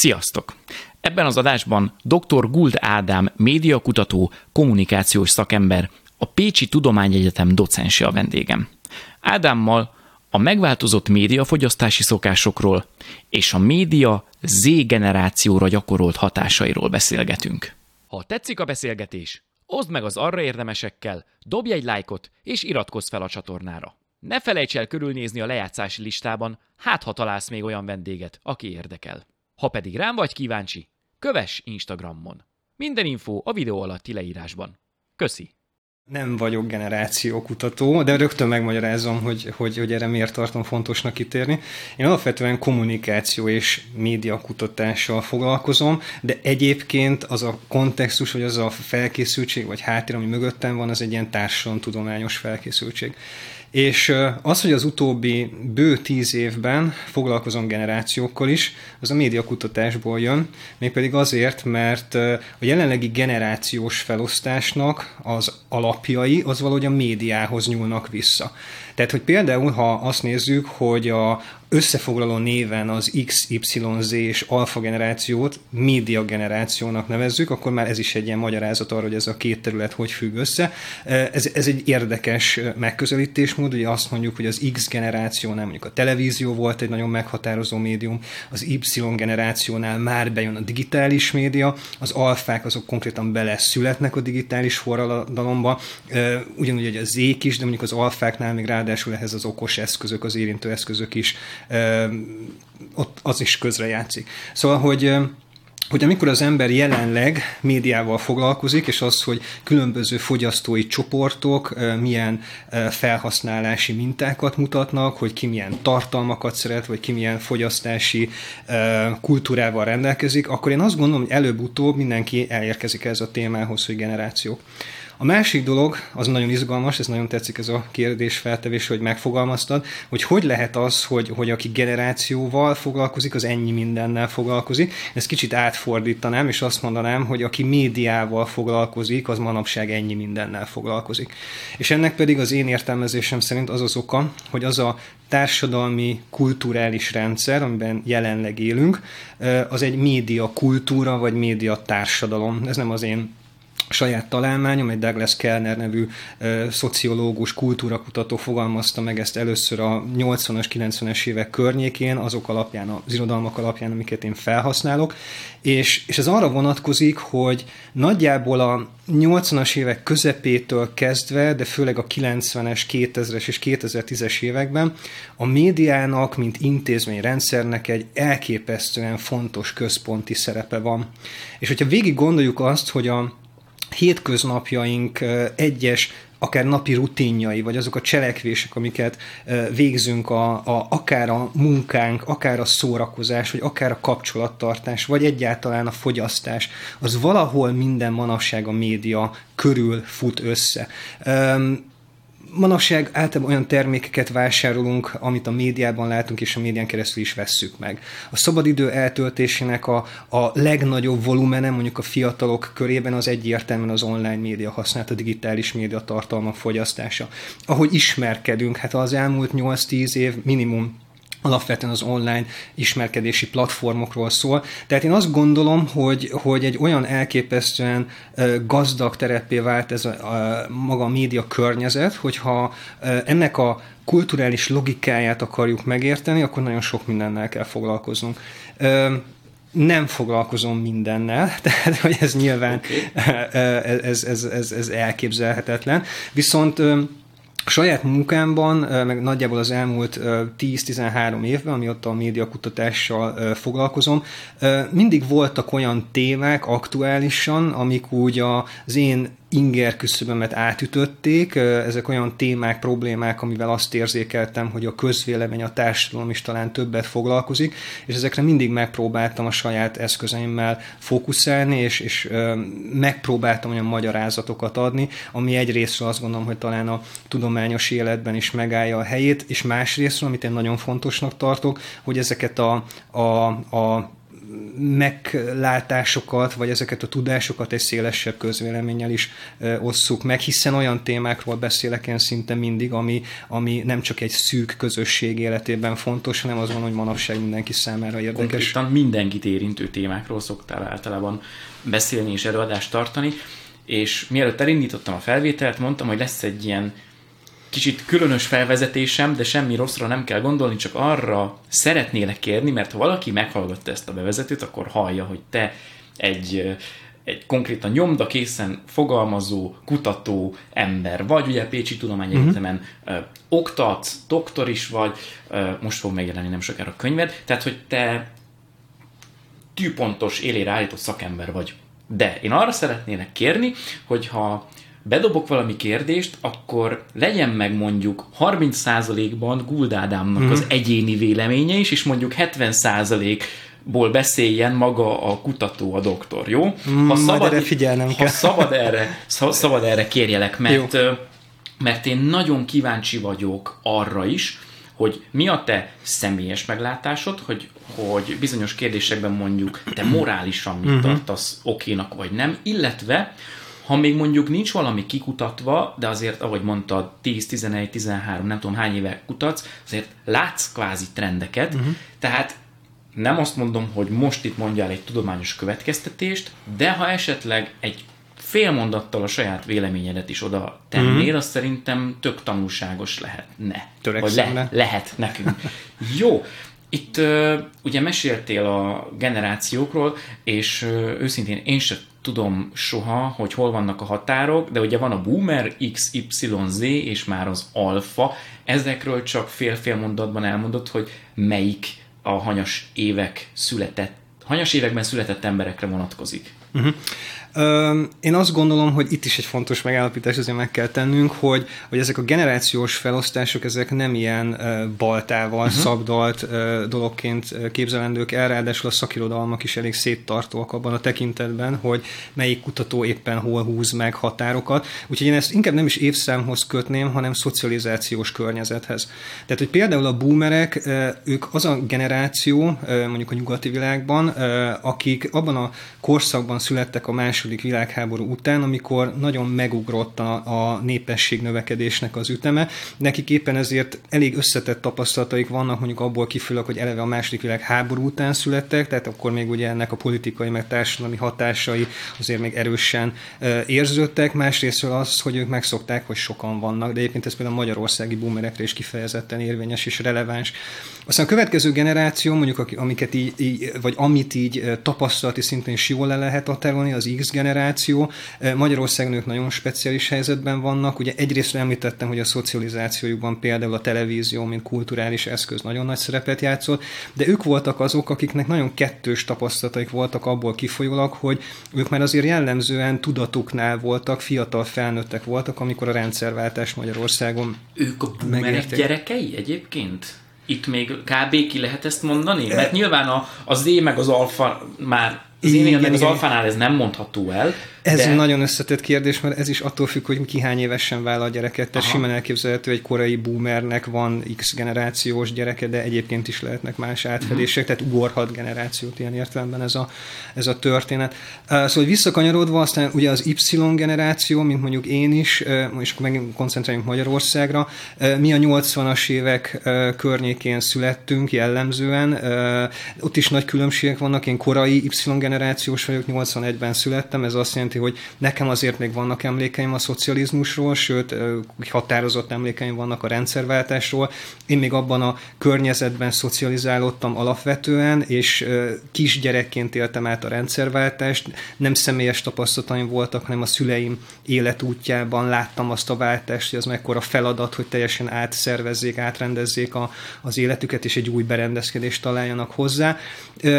Sziasztok! Ebben az adásban dr. Guld Ádám médiakutató, kommunikációs szakember, a Pécsi Tudományegyetem docense a vendégem. Ádámmal a megváltozott médiafogyasztási szokásokról és a média Z generációra gyakorolt hatásairól beszélgetünk. Ha tetszik a beszélgetés, oszd meg az arra érdemesekkel, dobj egy lájkot és iratkozz fel a csatornára. Ne felejts el körülnézni a lejátszási listában, hát ha találsz még olyan vendéget, aki érdekel. Ha pedig rám vagy kíváncsi, kövess Instagramon. Minden info a videó alatti leírásban. Köszi! Nem vagyok generációkutató, de rögtön megmagyarázom, hogy, hogy, hogy erre miért tartom fontosnak kitérni. Én alapvetően kommunikáció és média kutatással foglalkozom, de egyébként az a kontextus, vagy az a felkészültség, vagy háttér, ami mögöttem van, az egy ilyen társadalomtudományos felkészültség. És az, hogy az utóbbi bő tíz évben foglalkozom generációkkal is, az a médiakutatásból jön, mégpedig azért, mert a jelenlegi generációs felosztásnak az alapjai az valahogy a médiához nyúlnak vissza. Tehát, hogy például, ha azt nézzük, hogy a, összefoglaló néven az XYZ és alfa generációt média generációnak nevezzük, akkor már ez is egy ilyen magyarázat arra, hogy ez a két terület hogy függ össze. Ez, ez egy érdekes megközelítésmód, ugye azt mondjuk, hogy az X generációnál mondjuk a televízió volt egy nagyon meghatározó médium, az Y generációnál már bejön a digitális média, az alfák azok konkrétan bele születnek a digitális forradalomba, ugyanúgy hogy a Z-k is, de mondjuk az alfáknál még ráadásul ehhez az okos eszközök, az érintő eszközök is ott az is közrejátszik. Szóval, hogy hogy amikor az ember jelenleg médiával foglalkozik, és az, hogy különböző fogyasztói csoportok milyen felhasználási mintákat mutatnak, hogy ki milyen tartalmakat szeret, vagy ki milyen fogyasztási kultúrával rendelkezik, akkor én azt gondolom, hogy előbb-utóbb mindenki elérkezik ez a témához, hogy generációk. A másik dolog, az nagyon izgalmas, ez nagyon tetszik ez a kérdés feltevés, hogy megfogalmaztad, hogy hogy lehet az, hogy, hogy aki generációval foglalkozik, az ennyi mindennel foglalkozik. Ezt kicsit átfordítanám, és azt mondanám, hogy aki médiával foglalkozik, az manapság ennyi mindennel foglalkozik. És ennek pedig az én értelmezésem szerint az az oka, hogy az a társadalmi, kulturális rendszer, amiben jelenleg élünk, az egy média kultúra, vagy média társadalom. Ez nem az én saját találmányom, egy Douglas Kellner nevű ö, szociológus, kultúrakutató fogalmazta meg ezt először a 80-as, 90-es évek környékén, azok alapján, az irodalmak alapján, amiket én felhasználok, és, és ez arra vonatkozik, hogy nagyjából a 80-as évek közepétől kezdve, de főleg a 90-es, 2000-es és 2010-es években a médiának, mint intézményrendszernek egy elképesztően fontos központi szerepe van. És hogyha végig gondoljuk azt, hogy a hétköznapjaink egyes akár napi rutinjai, vagy azok a cselekvések, amiket végzünk, a, a, akár a munkánk, akár a szórakozás, vagy akár a kapcsolattartás, vagy egyáltalán a fogyasztás, az valahol minden manapság a média körül fut össze manapság általában olyan termékeket vásárolunk, amit a médiában látunk, és a médián keresztül is vesszük meg. A szabadidő eltöltésének a, a legnagyobb volumene mondjuk a fiatalok körében az egyértelműen az online média használat, a digitális média tartalmak fogyasztása. Ahogy ismerkedünk, hát az elmúlt 8-10 év minimum alapvetően az online ismerkedési platformokról szól. Tehát én azt gondolom, hogy, hogy egy olyan elképesztően gazdag terepé vált ez a, a maga a média környezet, hogyha ennek a kulturális logikáját akarjuk megérteni, akkor nagyon sok mindennel kell foglalkoznunk nem foglalkozom mindennel, tehát hogy ez nyilván okay. ez, ez, ez, ez elképzelhetetlen. Viszont saját munkámban, meg nagyjából az elmúlt 10-13 évben, amióta a médiakutatással foglalkozom, mindig voltak olyan témák aktuálisan, amik úgy az én inger küszöbömet átütötték. Ezek olyan témák, problémák, amivel azt érzékeltem, hogy a közvélemény, a társadalom is talán többet foglalkozik, és ezekre mindig megpróbáltam a saját eszközeimmel fókuszálni, és, és megpróbáltam olyan magyarázatokat adni, ami egyrésztről azt gondolom, hogy talán a tudományos életben is megállja a helyét, és másrésztről, amit én nagyon fontosnak tartok, hogy ezeket a, a, a meglátásokat, vagy ezeket a tudásokat egy szélesebb közvéleménnyel is osszuk meg, hiszen olyan témákról beszélek én szinte mindig, ami, ami nem csak egy szűk közösség életében fontos, hanem az van, hogy manapság mindenki számára érdekes. Konkrétan mindenkit érintő témákról szoktál általában beszélni és előadást tartani, és mielőtt elindítottam a felvételt, mondtam, hogy lesz egy ilyen kicsit különös felvezetésem, de semmi rosszra nem kell gondolni, csak arra szeretnélek kérni, mert ha valaki meghallgatta ezt a bevezetőt, akkor hallja, hogy te egy, egy konkrétan nyomda készen fogalmazó, kutató ember vagy, ugye Pécsi Tudományegyetemen uh-huh. oktatsz, doktor is vagy, ö, most fog megjelenni nem sokára a könyved, tehát hogy te tűpontos élére állított szakember vagy. De én arra szeretnének kérni, hogyha bedobok valami kérdést, akkor legyen meg mondjuk 30%-ban Guld Ádámnak mm. az egyéni véleménye is, és mondjuk 70% ból beszéljen maga a kutató, a doktor, jó? Ha szabad, erre figyelnem ha kell. Szabad erre, szabad erre kérjelek, mert, jó. mert én nagyon kíváncsi vagyok arra is, hogy mi a te személyes meglátásod, hogy, hogy bizonyos kérdésekben mondjuk te morálisan mit uh-huh. tartasz okénak, vagy nem, illetve ha még mondjuk nincs valami kikutatva, de azért, ahogy mondtad, 10, 11, 13, nem tudom hány éve kutatsz, azért látsz kvázi trendeket, uh-huh. tehát nem azt mondom, hogy most itt mondjál egy tudományos következtetést, de ha esetleg egy fél mondattal a saját véleményedet is oda tennél, mm. az szerintem tök tanulságos lehetne. Vagy le, lehet nekünk. Jó, itt uh, ugye meséltél a generációkról, és uh, őszintén én sem tudom soha, hogy hol vannak a határok, de ugye van a boomer, X, Y, Z, és már az alfa. Ezekről csak fél-fél mondatban elmondott, hogy melyik a hanyas évek született, hanyas években született emberekre vonatkozik. Uh-huh. Én azt gondolom, hogy itt is egy fontos megállapítás azért meg kell tennünk, hogy, hogy ezek a generációs felosztások, ezek nem ilyen baltával uh-huh. szabdalt dologként képzelendők el, ráadásul a szakirodalmak is elég széttartóak abban a tekintetben, hogy melyik kutató éppen hol húz meg határokat. Úgyhogy én ezt inkább nem is évszámhoz kötném, hanem szocializációs környezethez. Tehát, hogy például a boomerek, ők az a generáció, mondjuk a nyugati világban, akik abban a korszakban születtek a második második világháború után, amikor nagyon megugrott a, a népesség növekedésnek az üteme. Nekik éppen ezért elég összetett tapasztalataik vannak, mondjuk abból kifolyólag, hogy eleve a második világháború után születtek, tehát akkor még ugye ennek a politikai meg társadalmi hatásai azért még erősen érződtek. Másrészt az, hogy ők megszokták, hogy sokan vannak, de egyébként ez például a magyarországi boomerekre is kifejezetten érvényes és releváns. Aztán a következő generáció, mondjuk amiket így, így vagy amit így tapasztalati szinten is jól le lehet határolni, az X generáció. Magyarországon ők nagyon speciális helyzetben vannak. Ugye egyrészt említettem, hogy a szocializációjukban például a televízió, mint kulturális eszköz nagyon nagy szerepet játszott, de ők voltak azok, akiknek nagyon kettős tapasztalataik voltak abból kifolyólag, hogy ők már azért jellemzően tudatuknál voltak, fiatal felnőttek voltak, amikor a rendszerváltás Magyarországon Ők a boomerek gyerekei egyébként? Itt még kb. ki lehet ezt mondani? Mert nyilván a, a Z meg az alfa már az én igen, az alfánál ez nem mondható el. Ez de... nagyon összetett kérdés, mert ez is attól függ, hogy ki hány évesen vállal a gyereket. Tehát Aha. simán elképzelhető, egy korai boomernek van X generációs gyereke, de egyébként is lehetnek más átfedések, uh-huh. tehát ugorhat generációt ilyen értelemben ez a, ez a történet. Szóval hogy visszakanyarodva, aztán ugye az Y generáció, mint mondjuk én is, és akkor megint koncentráljunk Magyarországra, mi a 80-as évek környékén születtünk jellemzően, ott is nagy különbségek vannak, én korai Y generáció generációs vagyok, 81-ben születtem, ez azt jelenti, hogy nekem azért még vannak emlékeim a szocializmusról, sőt, határozott emlékeim vannak a rendszerváltásról. Én még abban a környezetben szocializálódtam alapvetően, és kisgyerekként éltem át a rendszerváltást, nem személyes tapasztalataim voltak, hanem a szüleim életútjában láttam azt a váltást, hogy az mekkora feladat, hogy teljesen átszervezzék, átrendezzék a, az életüket, és egy új berendezkedést találjanak hozzá.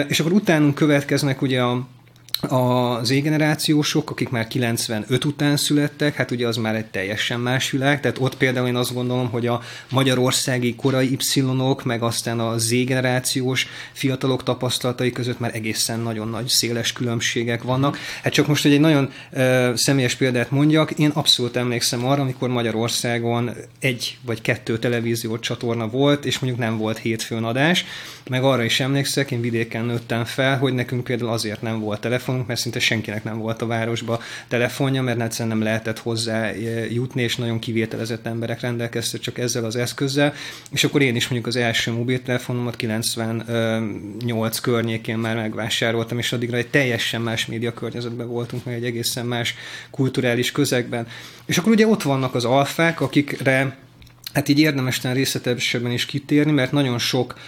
És akkor utánunk következnek ugye a a Z-generációsok, akik már 95 után születtek, hát ugye az már egy teljesen más világ, tehát ott például én azt gondolom, hogy a magyarországi korai Y-ok, meg aztán a Z-generációs fiatalok tapasztalatai között már egészen nagyon nagy széles különbségek vannak. Hát csak most, hogy egy nagyon uh, személyes példát mondjak, én abszolút emlékszem arra, amikor Magyarországon egy vagy kettő televíziós csatorna volt, és mondjuk nem volt hétfőn adás, meg arra is emlékszek, én vidéken nőttem fel, hogy nekünk például azért nem volt telefon, telefonunk, mert szinte senkinek nem volt a városba telefonja, mert egyszerűen nem lehetett hozzá eh, jutni, és nagyon kivételezett emberek rendelkeztek csak ezzel az eszközzel. És akkor én is mondjuk az első mobiltelefonomat 98 környékén már megvásároltam, és addigra egy teljesen más média környezetben voltunk, meg egy egészen más kulturális közegben. És akkor ugye ott vannak az alfák, akikre Hát így érdemes részletesebben is kitérni, mert nagyon sok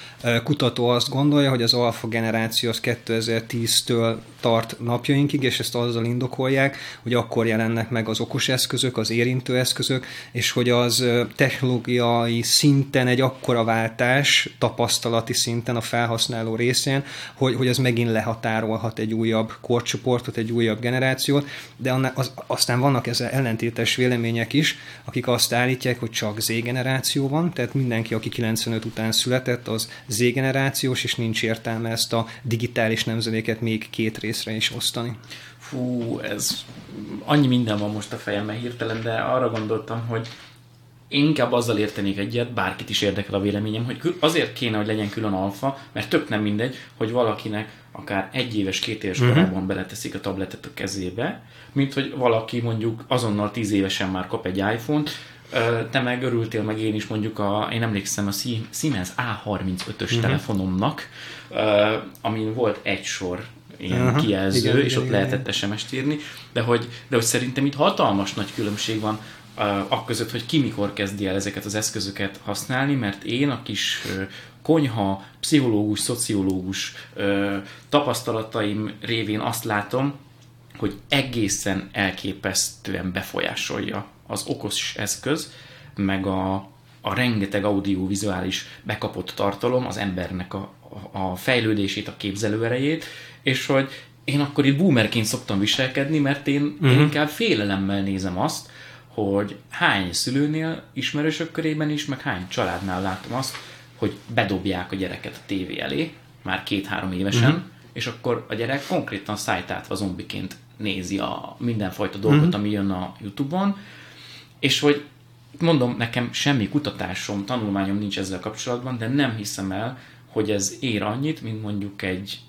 kutató azt gondolja, hogy az alfa generáció az 2010-től tart napjainkig, és ezt azzal indokolják, hogy akkor jelennek meg az okos eszközök, az érintő eszközök, és hogy az technológiai szinten egy akkora váltás, tapasztalati szinten a felhasználó részén, hogy, hogy az megint lehatárolhat egy újabb korcsoportot, egy újabb generációt, de az, aztán vannak ezzel ellentétes vélemények is, akik azt állítják, hogy csak Z generáció van, tehát mindenki, aki 95 után született, az Z-generációs, és nincs értelme ezt a digitális nemzedéket még két részre is osztani. Fú, ez annyi minden van most a fejemben hirtelen, de arra gondoltam, hogy én inkább azzal értenék egyet, bárkit is érdekel a véleményem, hogy azért kéne, hogy legyen külön alfa, mert tök nem mindegy, hogy valakinek akár egy éves, két éves uh-huh. korában beleteszik a tabletet a kezébe, mint hogy valaki mondjuk azonnal tíz évesen már kap egy iPhone-t, te meg örültél, meg én is mondjuk, a, én emlékszem a Siemens A35-ös uh-huh. telefonomnak, amin volt egy sor ilyen uh-huh. kijelző, igen, és igen, ott igen, lehetett SMS-t írni, de hogy, de hogy szerintem itt hatalmas nagy különbség van uh, akközött, hogy ki mikor kezdi el ezeket az eszközöket használni, mert én a kis konyha, pszichológus, szociológus tapasztalataim révén azt látom, hogy egészen elképesztően befolyásolja az okos eszköz, meg a, a rengeteg audiovizuális bekapott tartalom az embernek a, a fejlődését, a képzelőerejét, és hogy én akkor itt boomerként szoktam viselkedni, mert én, uh-huh. én mhm. inkább félelemmel nézem azt, hogy hány szülőnél, ismerősök körében is, meg hány családnál látom azt, hogy bedobják a gyereket a tévé elé, már két-három évesen, uh-huh. és akkor a gyerek konkrétan szájtátva zombiként nézi a mindenfajta dolgot, uh-huh. ami jön a Youtube-on, és hogy mondom, nekem semmi kutatásom, tanulmányom nincs ezzel kapcsolatban, de nem hiszem el, hogy ez ér annyit, mint mondjuk egy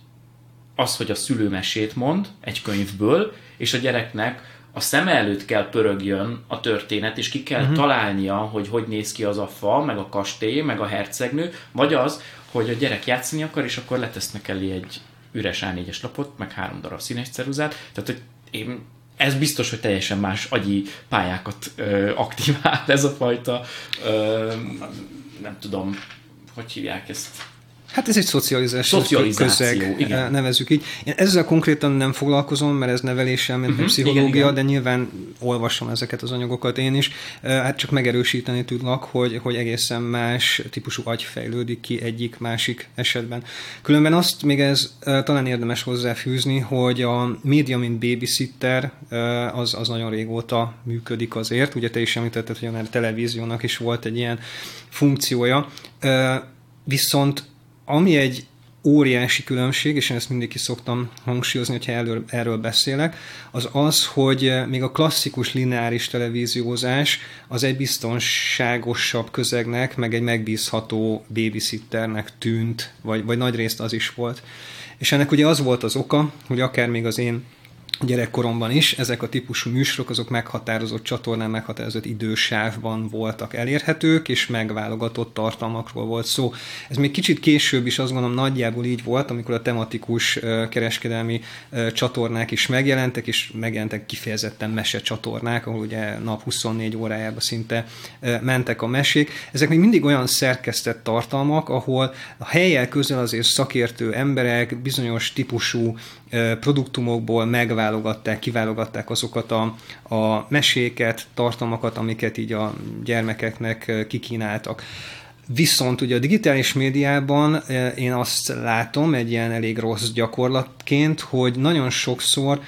az, hogy a szülő mesét mond egy könyvből, és a gyereknek a szem előtt kell pörögjön a történet, és ki kell uh-huh. találnia, hogy hogy néz ki az a fa, meg a kastély, meg a hercegnő, vagy az, hogy a gyerek játszani akar, és akkor letesznek elé egy üres A4-es lapot, meg három darab színes ceruzát. Tehát, hogy én ez biztos, hogy teljesen más agyi pályákat ö, aktivál ez a fajta, ö, nem tudom, hogy hívják ezt, Hát ez egy szocializáció, szocializáció közeg, igen. nevezzük így. Én ezzel konkrétan nem foglalkozom, mert ez neveléssel, mint uh-huh, pszichológia, igen, igen. de nyilván olvasom ezeket az anyagokat én is. Hát csak megerősíteni tudlak, hogy, hogy egészen más típusú agy fejlődik ki egyik másik esetben. Különben azt még ez talán érdemes hozzáfűzni, hogy a média, mint babysitter, az, az nagyon régóta működik azért. Ugye te is említetted, hogy a televíziónak is volt egy ilyen funkciója. Viszont ami egy óriási különbség, és én ezt mindig is szoktam hangsúlyozni, hogyha erről, erről beszélek, az az, hogy még a klasszikus lineáris televíziózás az egy biztonságosabb közegnek, meg egy megbízható babysitternek tűnt, vagy, vagy nagy részt az is volt. És ennek ugye az volt az oka, hogy akár még az én gyerekkoromban is ezek a típusú műsorok azok meghatározott csatornán, meghatározott idősávban voltak elérhetők, és megválogatott tartalmakról volt szó. Ez még kicsit később is azt gondolom nagyjából így volt, amikor a tematikus kereskedelmi csatornák is megjelentek, és megjelentek kifejezetten mese csatornák, ahol ugye nap 24 órájában szinte mentek a mesék. Ezek még mindig olyan szerkesztett tartalmak, ahol a helyel közel azért szakértő emberek bizonyos típusú produktumokból megválogatták, kiválogatták azokat a, a meséket, tartalmakat, amiket így a gyermekeknek kikínáltak. Viszont ugye a digitális médiában én azt látom egy ilyen elég rossz gyakorlatként, hogy nagyon sokszor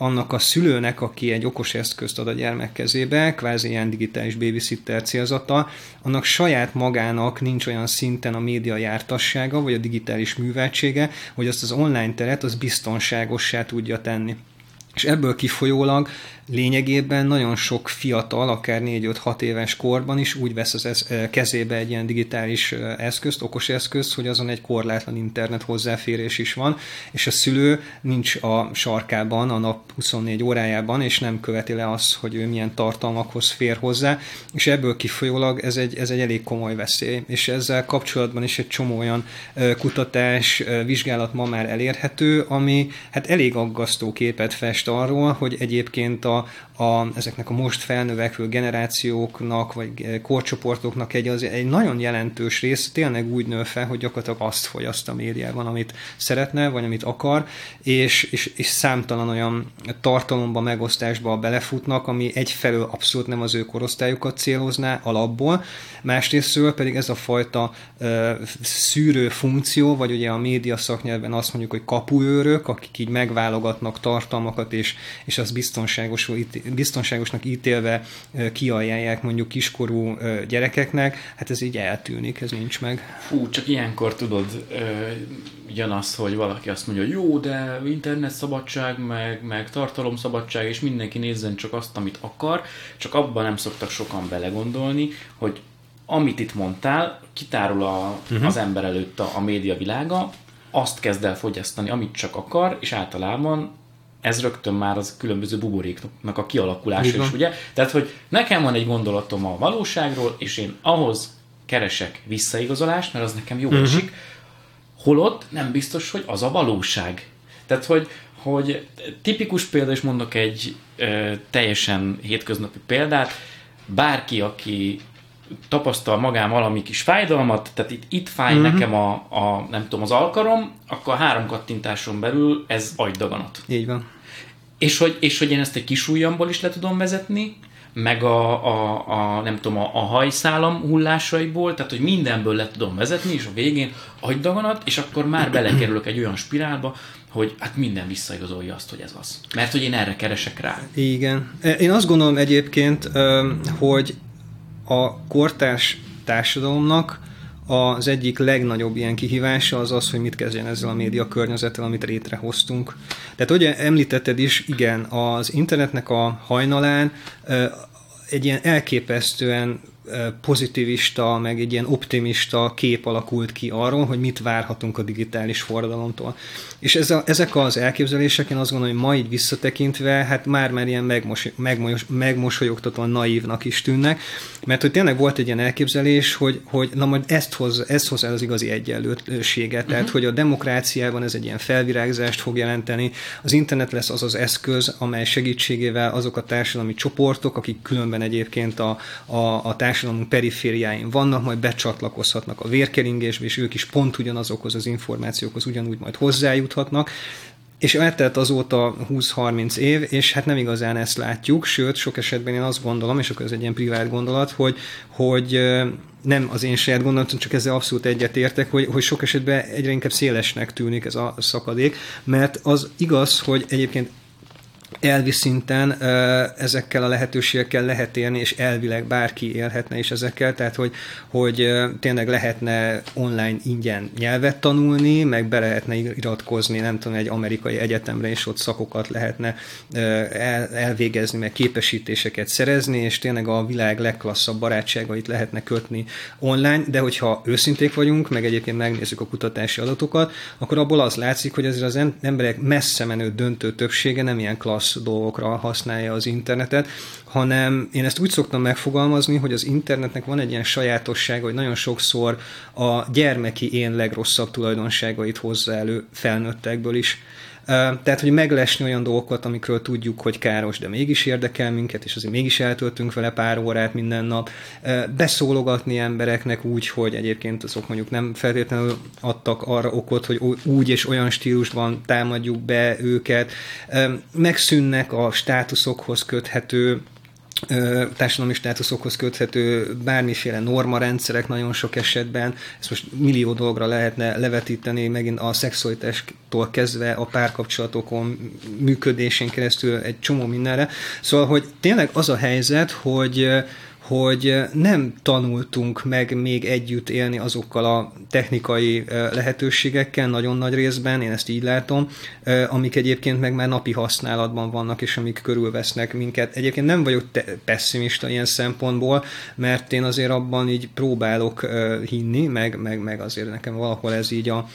annak a szülőnek, aki egy okos eszközt ad a gyermek kezébe, kvázi ilyen digitális babysitter célzata, annak saját magának nincs olyan szinten a média jártassága, vagy a digitális műveltsége, hogy azt az online teret az biztonságossá tudja tenni. És ebből kifolyólag lényegében nagyon sok fiatal, akár 4-5-6 éves korban is úgy vesz az ez, kezébe egy ilyen digitális eszközt, okos eszközt, hogy azon egy korlátlan internet hozzáférés is van, és a szülő nincs a sarkában a nap 24 órájában, és nem követi le azt, hogy ő milyen tartalmakhoz fér hozzá, és ebből kifolyólag ez egy, ez egy elég komoly veszély, és ezzel kapcsolatban is egy csomó olyan kutatás, vizsgálat ma már elérhető, ami hát elég aggasztó képet fest arról, hogy egyébként a a, ezeknek a most felnövekvő generációknak, vagy korcsoportoknak egy, az, egy nagyon jelentős rész tényleg úgy nő fel, hogy gyakorlatilag azt fogyaszt a médiában, amit szeretne, vagy amit akar, és, és, és számtalan olyan tartalomba, megosztásba belefutnak, ami egyfelől abszolút nem az ő korosztályukat célozná alapból, másrésztről pedig ez a fajta ö, szűrő funkció, vagy ugye a média szaknyelven azt mondjuk, hogy kapuőrök, akik így megválogatnak tartalmakat, és, és az biztonságos biztonságosnak ítélve kiajánlják mondjuk kiskorú gyerekeknek, hát ez így eltűnik, ez nincs meg. Fú, csak ilyenkor tudod, jön az, hogy valaki azt mondja, jó, de internet szabadság, meg, meg tartalomszabadság, és mindenki nézzen csak azt, amit akar, csak abban nem szoktak sokan belegondolni, hogy amit itt mondtál, kitárul a, uh-huh. az ember előtt a, a média világa, azt kezd el fogyasztani, amit csak akar, és általában ez rögtön már az különböző buboréknak a kialakulása is, ugye? Tehát, hogy nekem van egy gondolatom a valóságról, és én ahhoz keresek visszaigazolást, mert az nekem jó uh-huh. esik, holott nem biztos, hogy az a valóság. Tehát, hogy, hogy tipikus példa, és mondok egy ö, teljesen hétköznapi példát, bárki, aki tapasztal magán valami kis fájdalmat, tehát itt, itt fáj uh-huh. nekem a, a, nem tudom, az alkarom, akkor három kattintáson belül ez agydaganat. Így van. És hogy, és hogy én ezt egy kis ujjamból is le tudom vezetni, meg a, a, a nem tudom, a, a hajszálam hullásaiból, tehát hogy mindenből le tudom vezetni, és a végén agydaganat, és akkor már belekerülök egy olyan spirálba, hogy hát minden visszaigazolja azt, hogy ez az. Mert hogy én erre keresek rá. Igen. Én azt gondolom egyébként, hogy a kortárs társadalomnak az egyik legnagyobb ilyen kihívása az az, hogy mit kezdjen ezzel a média környezettel, amit létrehoztunk. Tehát ugye említetted is, igen, az internetnek a hajnalán egy ilyen elképesztően pozitivista, meg egy ilyen optimista kép alakult ki arról, hogy mit várhatunk a digitális forradalomtól. És ez a, ezek az elképzelések, én azt gondolom, hogy ma így visszatekintve, hát már-már ilyen megmos, megmos, megmosolyogtatóan naívnak is tűnnek, mert hogy tényleg volt egy ilyen elképzelés, hogy, hogy na majd ezt hoz, ezt hoz el az igazi egyenlőséget, tehát uh-huh. hogy a demokráciában ez egy ilyen felvirágzást fog jelenteni, az internet lesz az az eszköz, amely segítségével azok a társadalmi csoportok, akik különben egyébként a, a, a társadalom perifériáin vannak, majd becsatlakozhatnak a vérkeringésbe, és ők is pont ugyanazokhoz az információkhoz ugyanúgy majd hozzájuthatnak. És eltelt azóta 20-30 év, és hát nem igazán ezt látjuk, sőt, sok esetben én azt gondolom, és akkor ez egy ilyen privát gondolat, hogy, hogy nem az én saját gondolatom, csak ezzel abszolút egyetértek, hogy, hogy sok esetben egyre inkább szélesnek tűnik ez a szakadék, mert az igaz, hogy egyébként elvi szinten ezekkel a lehetőségekkel lehet élni, és elvileg bárki élhetne is ezekkel, tehát hogy, hogy tényleg lehetne online ingyen nyelvet tanulni, meg be lehetne iratkozni, nem tudom, egy amerikai egyetemre, és ott szakokat lehetne el, elvégezni, meg képesítéseket szerezni, és tényleg a világ legklasszabb barátságait lehetne kötni online, de hogyha őszinték vagyunk, meg egyébként megnézzük a kutatási adatokat, akkor abból az látszik, hogy azért az emberek messze menő döntő többsége nem ilyen klassz rossz dolgokra használja az internetet, hanem én ezt úgy szoktam megfogalmazni, hogy az internetnek van egy ilyen sajátossága, hogy nagyon sokszor a gyermeki én legrosszabb tulajdonságait hozza elő felnőttekből is. Tehát, hogy meglesni olyan dolgokat, amikről tudjuk, hogy káros, de mégis érdekel minket, és azért mégis eltöltünk vele pár órát minden nap. Beszólogatni embereknek úgy, hogy egyébként azok mondjuk nem feltétlenül adtak arra okot, hogy úgy és olyan stílusban támadjuk be őket. Megszűnnek a státuszokhoz köthető társadalmi státuszokhoz köthető bármiféle normarendszerek nagyon sok esetben, ezt most millió dolgra lehetne levetíteni, megint a szexualitástól kezdve a párkapcsolatokon működésén keresztül egy csomó mindenre. Szóval, hogy tényleg az a helyzet, hogy hogy nem tanultunk meg még együtt élni azokkal a technikai lehetőségekkel, nagyon nagy részben, én ezt így látom, amik egyébként meg már napi használatban vannak, és amik körülvesznek minket. Egyébként nem vagyok pessimista ilyen szempontból, mert én azért abban így próbálok hinni, meg, meg, meg azért nekem valahol ez így a,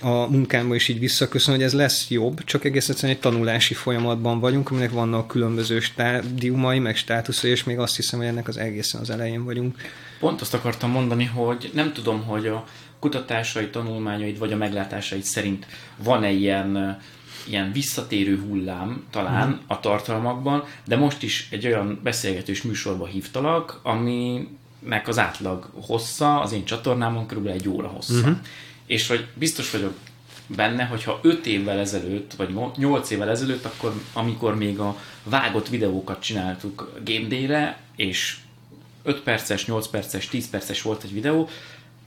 a munkámba is így visszaköszön, hogy ez lesz jobb, csak egész egyszerűen egy tanulási folyamatban vagyunk, aminek vannak különböző stádiumai, meg státuszai, és még azt hiszem, hogy ennek az egészen az elején vagyunk. Pont azt akartam mondani, hogy nem tudom, hogy a kutatásai, tanulmányaid vagy a meglátásaid szerint van-e ilyen ilyen visszatérő hullám talán mm. a tartalmakban, de most is egy olyan beszélgetős műsorba hívtalak, aminek az átlag hossza az én csatornámon kb. egy óra hossza. Mm-hmm és hogy biztos vagyok benne, hogyha 5 évvel ezelőtt, vagy 8 évvel ezelőtt, akkor amikor még a vágott videókat csináltuk Game Day-re, és 5 perces, 8 perces, 10 perces volt egy videó,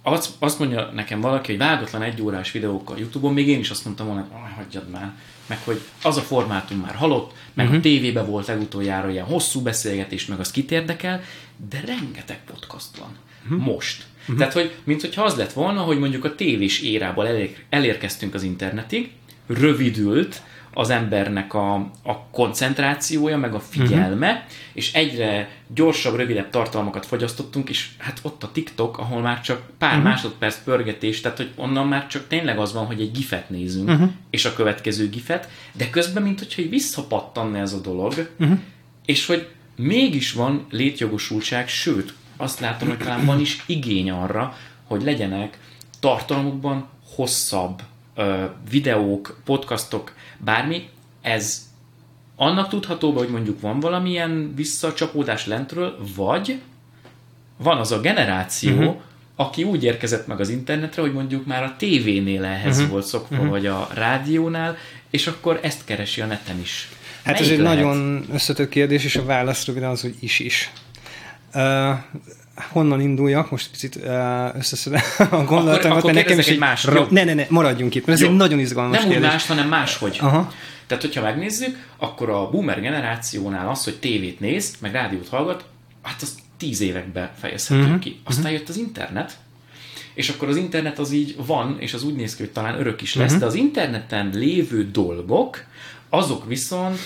azt, azt mondja nekem valaki, hogy vágatlan egy órás videókkal Youtube-on, még én is azt mondtam volna, hogy hagyjad már, meg hogy az a formátum már halott, meg uh-huh. a mhm. tévében volt legutoljára ilyen hosszú beszélgetés, meg az kit érdekel, de rengeteg podcast van. Uh-huh. Most. Uh-huh. Tehát, hogy mint hogyha az lett volna, hogy mondjuk a tévés érából elér, elérkeztünk az internetig, rövidült az embernek a, a koncentrációja, meg a figyelme, uh-huh. és egyre gyorsabb, rövidebb tartalmakat fogyasztottunk, és hát ott a TikTok, ahol már csak pár uh-huh. másodperc pörgetés, tehát hogy onnan már csak tényleg az van, hogy egy gifet nézünk, uh-huh. és a következő gifet, de közben, mint hogyha visszapattanna ez a dolog, uh-huh. és hogy mégis van létjogosultság, sőt, azt látom, hogy talán van is igény arra, hogy legyenek tartalmukban hosszabb ö, videók, podcastok, bármi. Ez annak tudható, hogy mondjuk van valamilyen visszacsapódás lentről, vagy van az a generáció, uh-huh. aki úgy érkezett meg az internetre, hogy mondjuk már a tévénél ehhez uh-huh. volt szokva, uh-huh. vagy a rádiónál, és akkor ezt keresi a neten is. Hát Melyik ez egy lehet? nagyon összetett kérdés, és a válasz röviden az, hogy is-is. Uh, honnan induljak, most picit uh, összeszedem a gondolatomat, mert nekem is egy más. Ra- ne, ne, ne, maradjunk itt, mert ez Jó. egy nagyon izgalmas Nem kérdés. úgy más, hanem máshogy. Aha. Tehát, hogyha megnézzük, akkor a boomer generációnál az, hogy tévét néz, meg rádiót hallgat, hát az tíz évekbe fejezhető uh-huh. ki. Aztán uh-huh. jött az internet, és akkor az internet az így van, és az úgy néz ki, hogy talán örök is lesz, uh-huh. de az interneten lévő dolgok, azok viszont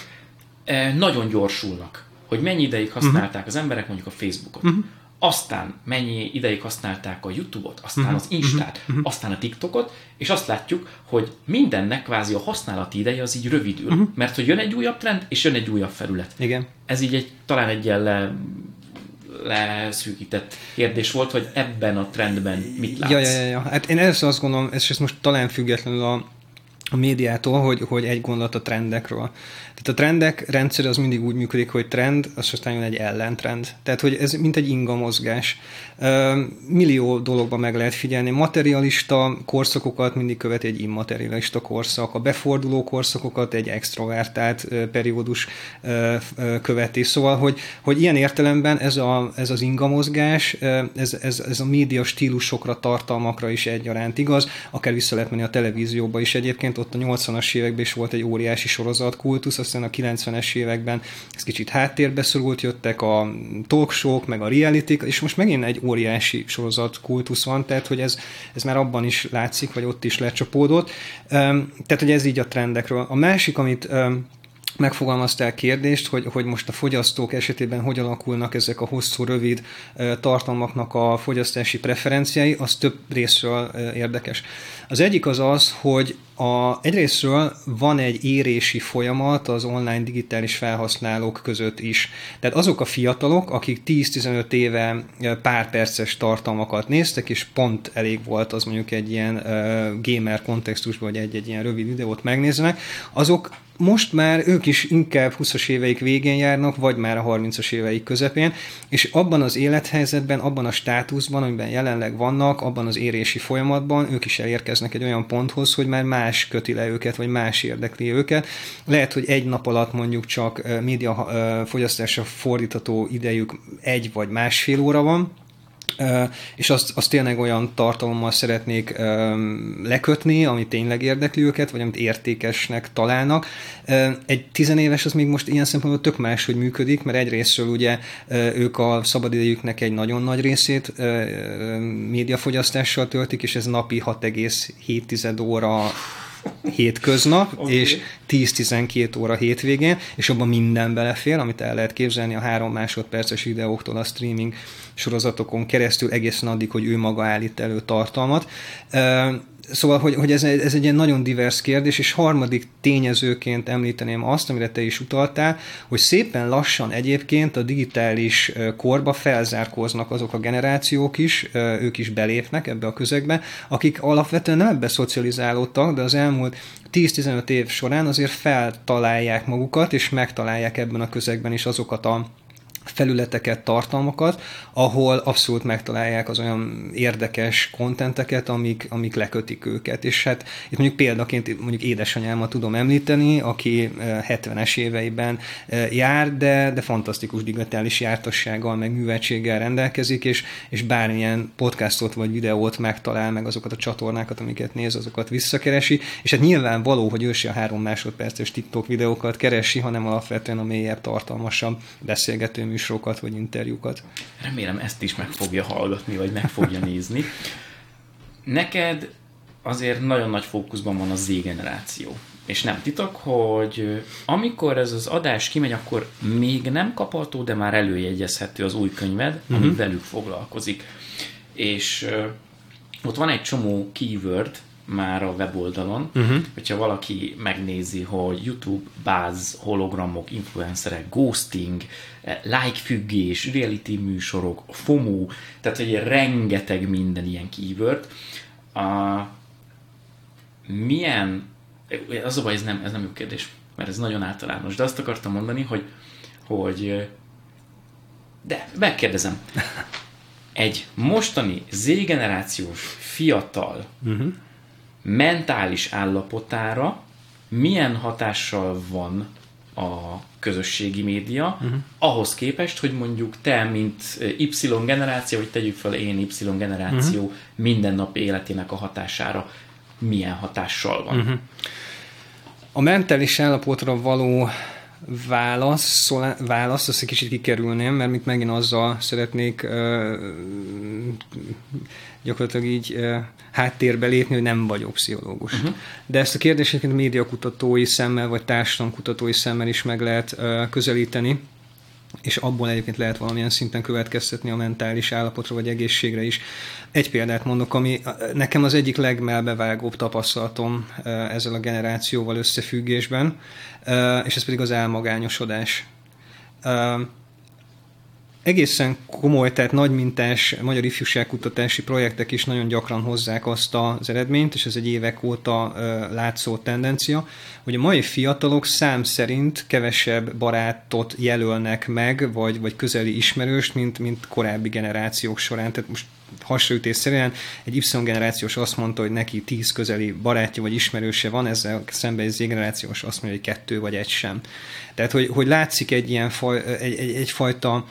eh, nagyon gyorsulnak hogy mennyi ideig használták uh-huh. az emberek mondjuk a Facebookot, uh-huh. aztán mennyi ideig használták a YouTube-ot, aztán uh-huh. az Instát, uh-huh. aztán a TikTokot, és azt látjuk, hogy mindennek kvázi a használati ideje az így rövidül, uh-huh. mert hogy jön egy újabb trend, és jön egy újabb felület. Igen. Ez így egy, talán egy ilyen le, leszűkített kérdés volt, hogy ebben a trendben mit látsz? Ja, ja, ja. Hát én először azt gondolom, és ez most talán függetlenül a, a médiától, hogy, hogy egy gondolat a trendekről. Tehát a trendek rendszer az mindig úgy működik, hogy trend, az aztán jön egy ellentrend. Tehát, hogy ez mint egy inga mozgás. Millió dologban meg lehet figyelni. Materialista korszakokat mindig követi egy immaterialista korszak. A beforduló korszakokat egy extrovertált periódus követi. Szóval, hogy, hogy ilyen értelemben ez, a, ez az inga mozgás, ez, ez, ez a média stílusokra, tartalmakra is egyaránt igaz. Akár vissza lehet menni a televízióba is egyébként. Ott a 80-as években is volt egy óriási sorozatkultusz, aztán a 90-es években ez kicsit háttérbe szorult, jöttek a talkshow meg a reality és most megint egy óriási sorozat kultusz van, tehát hogy ez, ez már abban is látszik, vagy ott is lecsapódott. Tehát, hogy ez így a trendekről. A másik, amit megfogalmaztál kérdést, hogy, hogy most a fogyasztók esetében hogy alakulnak ezek a hosszú, rövid tartalmaknak a fogyasztási preferenciái, az több részről érdekes. Az egyik az az, hogy a, egyrésztről van egy érési folyamat az online digitális felhasználók között is. Tehát azok a fiatalok, akik 10-15 éve pár perces tartalmakat néztek, és pont elég volt az mondjuk egy ilyen gamer kontextusban, vagy egy-egy ilyen rövid videót megnéznek, azok most már ők is inkább 20-as éveik végén járnak, vagy már a 30-as éveik közepén, és abban az élethelyzetben, abban a státuszban, amiben jelenleg vannak, abban az érési folyamatban ők is elérkeznek egy olyan ponthoz, hogy már más köti le őket, vagy más érdekli őket. Lehet, hogy egy nap alatt mondjuk csak média fogyasztásra fordítható idejük egy vagy másfél óra van, és azt, azt tényleg olyan tartalommal szeretnék lekötni, ami tényleg érdekli őket, vagy amit értékesnek találnak. Egy tizenéves az még most ilyen szempontból tök más, hogy működik, mert egyrésztről ugye ők a szabadidejüknek egy nagyon nagy részét médiafogyasztással töltik, és ez napi 6,7 óra hétköznap, okay. és 10-12 óra hétvégén, és abban minden belefér, amit el lehet képzelni a három másodperces videóktól a streaming sorozatokon keresztül egészen addig, hogy ő maga állít elő tartalmat. Szóval, hogy, hogy ez, ez egy ilyen nagyon divers kérdés, és harmadik tényezőként említeném azt, amire te is utaltál, hogy szépen lassan egyébként a digitális korba felzárkóznak azok a generációk is, ők is belépnek ebbe a közegbe, akik alapvetően nem ebbe szocializálódtak, de az elmúlt 10-15 év során azért feltalálják magukat, és megtalálják ebben a közegben is azokat a felületeket, tartalmakat, ahol abszolút megtalálják az olyan érdekes kontenteket, amik, amik lekötik őket. És hát itt mondjuk példaként mondjuk édesanyámat tudom említeni, aki 70-es eh, éveiben eh, jár, de, de fantasztikus digitális jártassággal, meg műveltséggel rendelkezik, és, és bármilyen podcastot vagy videót megtalál, meg azokat a csatornákat, amiket néz, azokat visszakeresi, és hát nyilván való, hogy ő a három másodperces TikTok videókat keresi, hanem alapvetően a mélyebb, tartalmasabb beszélgető műsorokat vagy interjúkat. Remélem ezt is meg fogja hallgatni, vagy meg fogja nézni. Neked azért nagyon nagy fókuszban van a Z generáció. És nem titok, hogy amikor ez az adás kimegy, akkor még nem kapható, de már előjegyezhető az új könyved, uh-huh. ami mhm. velük foglalkozik. És ott van egy csomó keyword, már a weboldalon, uh-huh. hogyha valaki megnézi, hogy YouTube, báz, hologramok, influencerek, ghosting, like függés, reality műsorok, FOMO, tehát egy rengeteg minden ilyen keyword. A, milyen, az a baj, ez nem, ez nem jó kérdés, mert ez nagyon általános, de azt akartam mondani, hogy, hogy de megkérdezem, egy mostani Z-generációs fiatal uh-huh mentális állapotára milyen hatással van a közösségi média, uh-huh. ahhoz képest, hogy mondjuk te, mint Y generáció, vagy tegyük fel én Y generáció uh-huh. mindennap életének a hatására milyen hatással van. Uh-huh. A mentális állapotra való válasz, válasz, azt egy kicsit kikerülném, mert mit megint azzal szeretnék uh, gyakorlatilag így uh, háttérbe lépni, hogy nem vagyok pszichológus. Uh-huh. De ezt a kérdést egyébként médiakutatói szemmel, vagy társadalomkutatói szemmel is meg lehet uh, közelíteni, és abból egyébként lehet valamilyen szinten következtetni a mentális állapotra vagy egészségre is. Egy példát mondok, ami nekem az egyik legmelbevágóbb tapasztalatom ezzel a generációval összefüggésben, és ez pedig az elmagányosodás egészen komoly, tehát nagy mintás magyar ifjúságkutatási projektek is nagyon gyakran hozzák azt az eredményt, és ez egy évek óta látszó tendencia, hogy a mai fiatalok szám szerint kevesebb barátot jelölnek meg, vagy, vagy közeli ismerőst, mint, mint korábbi generációk során. Tehát most hasonlítés szerint egy Y-generációs azt mondta, hogy neki tíz közeli barátja vagy ismerőse van, ezzel szemben egy Z-generációs azt mondja, hogy kettő vagy egy sem. Tehát, hogy, hogy látszik egy ilyen faj, egy, egy, egyfajta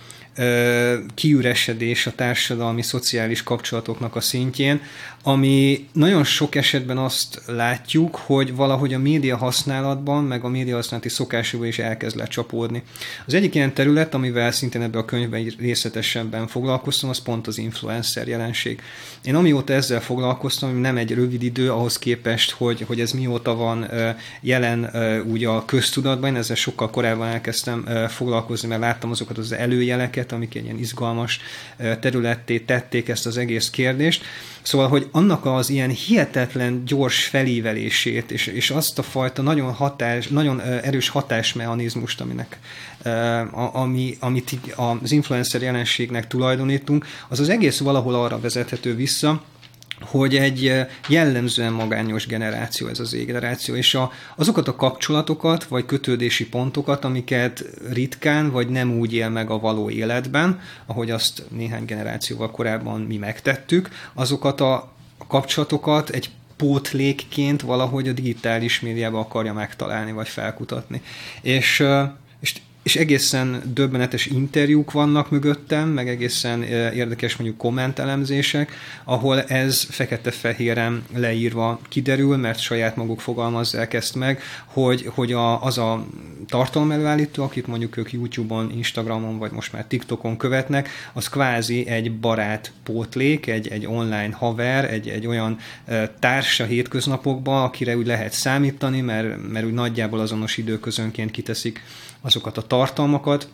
kiüresedés a társadalmi, szociális kapcsolatoknak a szintjén, ami nagyon sok esetben azt látjuk, hogy valahogy a média használatban, meg a média használati szokásokban is elkezd lecsapódni. Az egyik ilyen terület, amivel szintén ebbe a könyvben részletesebben foglalkoztam, az pont az influencer jelenség. Én amióta ezzel foglalkoztam, nem egy rövid idő ahhoz képest, hogy, hogy ez mióta van jelen úgy a köztudatban, én ezzel sokkal korábban elkezdtem foglalkozni, mert láttam azokat az előjeleket, amik egy ilyen izgalmas területté tették ezt az egész kérdést. Szóval, hogy annak az ilyen hihetetlen gyors felívelését, és, és azt a fajta nagyon, hatás, nagyon erős hatásmechanizmust, aminek, ami, amit az influencer jelenségnek tulajdonítunk, az az egész valahol arra vezethető vissza, hogy egy eh, jellemzően magányos generáció ez az generáció, és a, azokat a kapcsolatokat, vagy kötődési pontokat, amiket ritkán, vagy nem úgy él meg a való életben, ahogy azt néhány generációval korábban mi megtettük, azokat a kapcsolatokat egy pótlékként valahogy a digitális médiába akarja megtalálni, vagy felkutatni. És, és és egészen döbbenetes interjúk vannak mögöttem, meg egészen érdekes mondjuk kommentelemzések, ahol ez fekete-fehéren leírva kiderül, mert saját maguk fogalmazzák ezt meg, hogy, hogy a, az a tartalomelőállító, akit mondjuk ők YouTube-on, Instagramon, vagy most már TikTokon követnek, az kvázi egy barát pótlék, egy, egy online haver, egy, egy olyan társa hétköznapokban, akire úgy lehet számítani, mert, mert úgy nagyjából azonos időközönként kiteszik azokat a tartalmakat,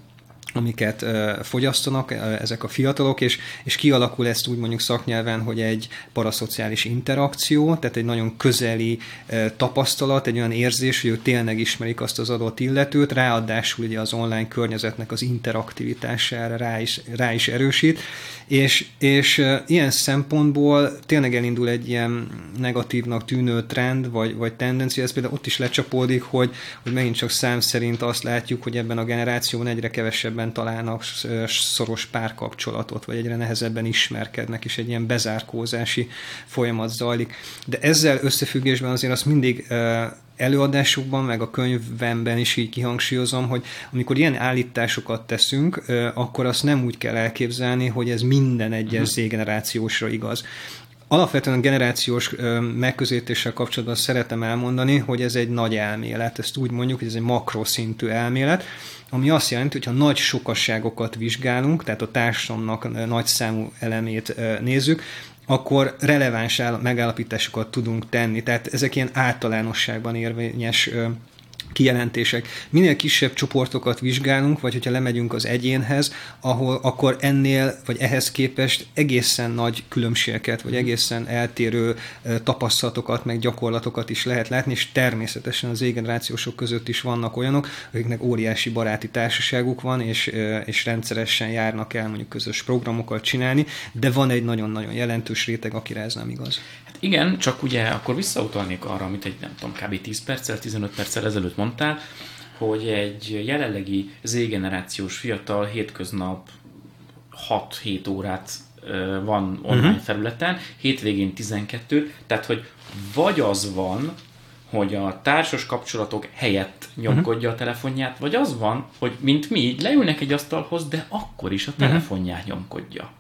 amiket fogyasztanak ezek a fiatalok, és, és kialakul ezt úgy mondjuk szaknyelven, hogy egy paraszociális interakció, tehát egy nagyon közeli tapasztalat, egy olyan érzés, hogy ők tényleg ismerik azt az adott illetőt, ráadásul ugye az online környezetnek az interaktivitására rá is, rá is erősít, és, és ilyen szempontból tényleg elindul egy ilyen negatívnak tűnő trend, vagy, vagy tendencia, ez például ott is lecsapódik, hogy, hogy megint csak szám szerint azt látjuk, hogy ebben a generációban egyre kevesebben találnak szoros párkapcsolatot, vagy egyre nehezebben ismerkednek, és egy ilyen bezárkózási folyamat zajlik. De ezzel összefüggésben azért azt mindig előadásokban, meg a könyvemben is így kihangsúlyozom, hogy amikor ilyen állításokat teszünk, akkor azt nem úgy kell elképzelni, hogy ez minden egyes uh-huh. z-generációsra igaz. Alapvetően generációs megközelítéssel kapcsolatban szeretem elmondani, hogy ez egy nagy elmélet. Ezt úgy mondjuk, hogy ez egy makroszintű elmélet, ami azt jelenti, hogy ha nagy sokasságokat vizsgálunk, tehát a társadalomnak nagy számú elemét nézzük, akkor releváns megállapításokat tudunk tenni. Tehát ezek ilyen általánosságban érvényes kijelentések. Minél kisebb csoportokat vizsgálunk, vagy hogyha lemegyünk az egyénhez, ahol akkor ennél, vagy ehhez képest egészen nagy különbségeket, vagy egészen eltérő tapasztalatokat, meg gyakorlatokat is lehet látni, és természetesen az égenerációsok között is vannak olyanok, akiknek óriási baráti társaságuk van, és, és rendszeresen járnak el mondjuk közös programokat csinálni, de van egy nagyon-nagyon jelentős réteg, akire ez nem igaz. Igen, csak ugye akkor visszautalnék arra, amit egy nem tudom, kb. 10 perccel, 15 perccel ezelőtt mondtál, hogy egy jelenlegi Z-generációs fiatal hétköznap 6-7 órát van online uh-huh. felületen, hétvégén 12, tehát hogy vagy az van, hogy a társas kapcsolatok helyett nyomkodja uh-huh. a telefonját, vagy az van, hogy mint mi, leülnek egy asztalhoz, de akkor is a telefonját uh-huh. nyomkodja.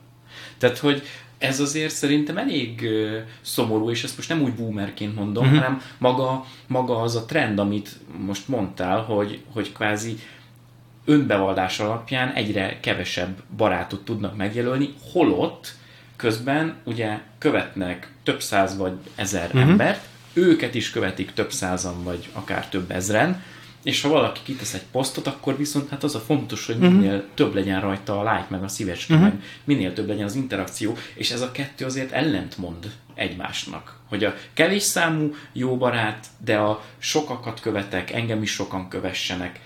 Tehát, hogy ez azért szerintem elég uh, szomorú, és ezt most nem úgy boomerként mondom, uh-huh. hanem maga, maga az a trend, amit most mondtál, hogy, hogy kvázi önbevallás alapján egyre kevesebb barátot tudnak megjelölni, holott közben ugye követnek több száz vagy ezer uh-huh. embert, őket is követik több százan vagy akár több ezren, és ha valaki kitesz egy posztot, akkor viszont hát az a fontos, hogy mhm. minél uh-huh. több legyen rajta a like, meg a szívecske, uh-huh. meg minél több legyen az interakció, és ez a kettő azért ellentmond egymásnak. Hogy a kevés számú jó barát, de a sokakat követek, engem is sokan kövessenek,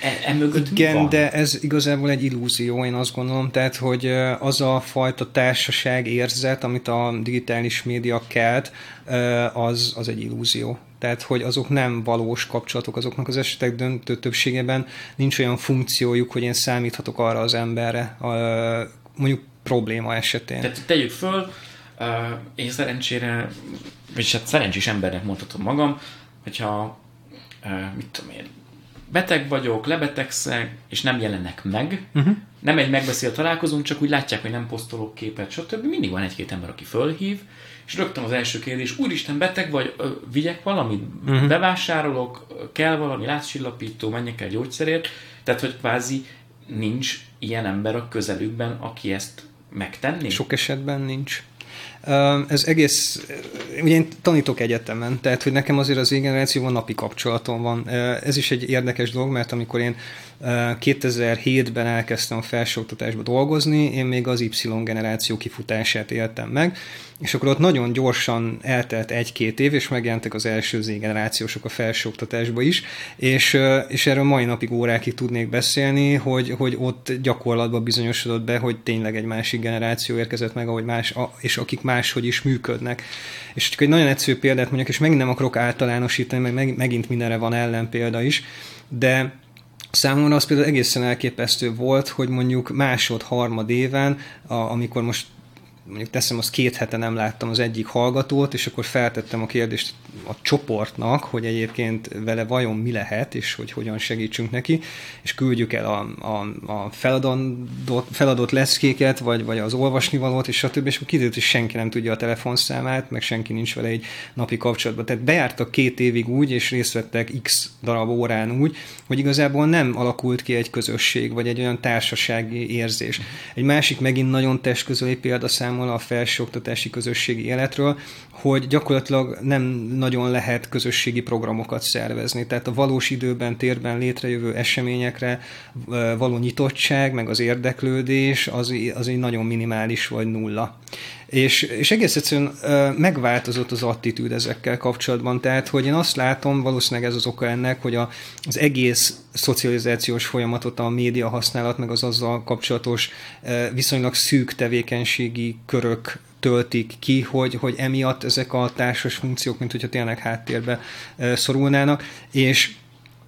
E, e mögött Igen, van? de ez igazából egy illúzió, én azt gondolom, tehát, hogy az a fajta társaság érzet, amit a digitális média kelt, az, az egy illúzió. Tehát, hogy azok nem valós kapcsolatok, azoknak az esetek döntő többségében nincs olyan funkciójuk, hogy én számíthatok arra az emberre, mondjuk probléma esetén. Tehát tegyük föl, én szerencsére, vagy hát szerencsés embernek mondhatom magam, hogyha mit tudom én, beteg vagyok, lebetegszek, és nem jelennek meg, uh-huh. nem egy megbeszélt találkozunk, csak úgy látják, hogy nem posztolok képet, stb. Mindig van egy-két ember, aki fölhív, és rögtön az első kérdés, úristen, beteg vagy, ö, vigyek valamit, uh-huh. bevásárolok, kell valami látszillapító, menjek el gyógyszerért, tehát, hogy kvázi nincs ilyen ember a közelükben, aki ezt megtenni? Sok esetben nincs. Ez egész, ugye én tanítok egyetemen, tehát hogy nekem azért az generációban napi kapcsolatom van. Ez is egy érdekes dolog, mert amikor én 2007-ben elkezdtem a felsőoktatásba dolgozni, én még az Y generáció kifutását éltem meg, és akkor ott nagyon gyorsan eltelt egy-két év, és megjelentek az első Z generációsok a felsőoktatásba is, és, és erről mai napig órákig tudnék beszélni, hogy, hogy ott gyakorlatban bizonyosodott be, hogy tényleg egy másik generáció érkezett meg, ahogy más, és akik máshogy is működnek. És csak egy nagyon egyszerű példát mondjak, és megint nem akarok általánosítani, meg megint mindenre van ellenpélda is, de Számomra az például egészen elképesztő volt, hogy mondjuk másod, harmad éven, a, amikor most mondjuk teszem, az két hete nem láttam az egyik hallgatót, és akkor feltettem a kérdést a csoportnak, hogy egyébként vele vajon mi lehet, és hogy hogyan segítsünk neki, és küldjük el a, a, a feladott, feladott leszkéket, vagy, vagy az olvasnivalót, és stb. És kiderült, hogy senki nem tudja a telefonszámát, meg senki nincs vele egy napi kapcsolatban. Tehát bejártak két évig úgy, és részt vettek x darab órán úgy, hogy igazából nem alakult ki egy közösség, vagy egy olyan társasági érzés. Egy másik megint nagyon testközeli példa számol a felsőoktatási közösségi életről, hogy gyakorlatilag nem nagyon lehet közösségi programokat szervezni. Tehát a valós időben, térben létrejövő eseményekre való nyitottság, meg az érdeklődés az, az így nagyon minimális vagy nulla. És, és egész egyszerűen megváltozott az attitűd ezekkel kapcsolatban. Tehát, hogy én azt látom, valószínűleg ez az oka ennek, hogy a, az egész szocializációs folyamatot a média használat, meg az azzal kapcsolatos viszonylag szűk tevékenységi körök töltik ki, hogy, hogy emiatt ezek a társas funkciók, mint hogyha tényleg háttérbe szorulnának, és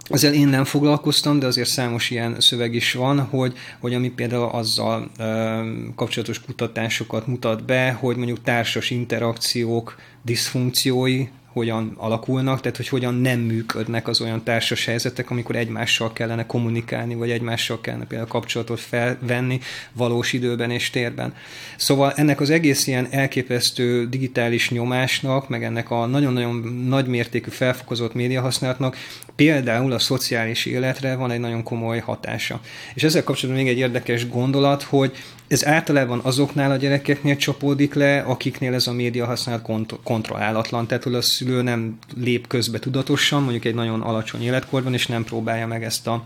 ezzel én nem foglalkoztam, de azért számos ilyen szöveg is van, hogy, hogy ami például azzal ö, kapcsolatos kutatásokat mutat be, hogy mondjuk társas interakciók, diszfunkciói hogyan alakulnak, tehát hogy hogyan nem működnek az olyan társas helyzetek, amikor egymással kellene kommunikálni, vagy egymással kellene például kapcsolatot felvenni valós időben és térben. Szóval ennek az egész ilyen elképesztő digitális nyomásnak, meg ennek a nagyon-nagyon nagy mértékű felfokozott médiahasználatnak például a szociális életre van egy nagyon komoly hatása. És ezzel kapcsolatban még egy érdekes gondolat, hogy ez általában azoknál a gyerekeknél csapódik le, akiknél ez a média használat kont- kontrollálatlan, tehát hogy a szülő nem lép közbe tudatosan, mondjuk egy nagyon alacsony életkorban, és nem próbálja meg ezt a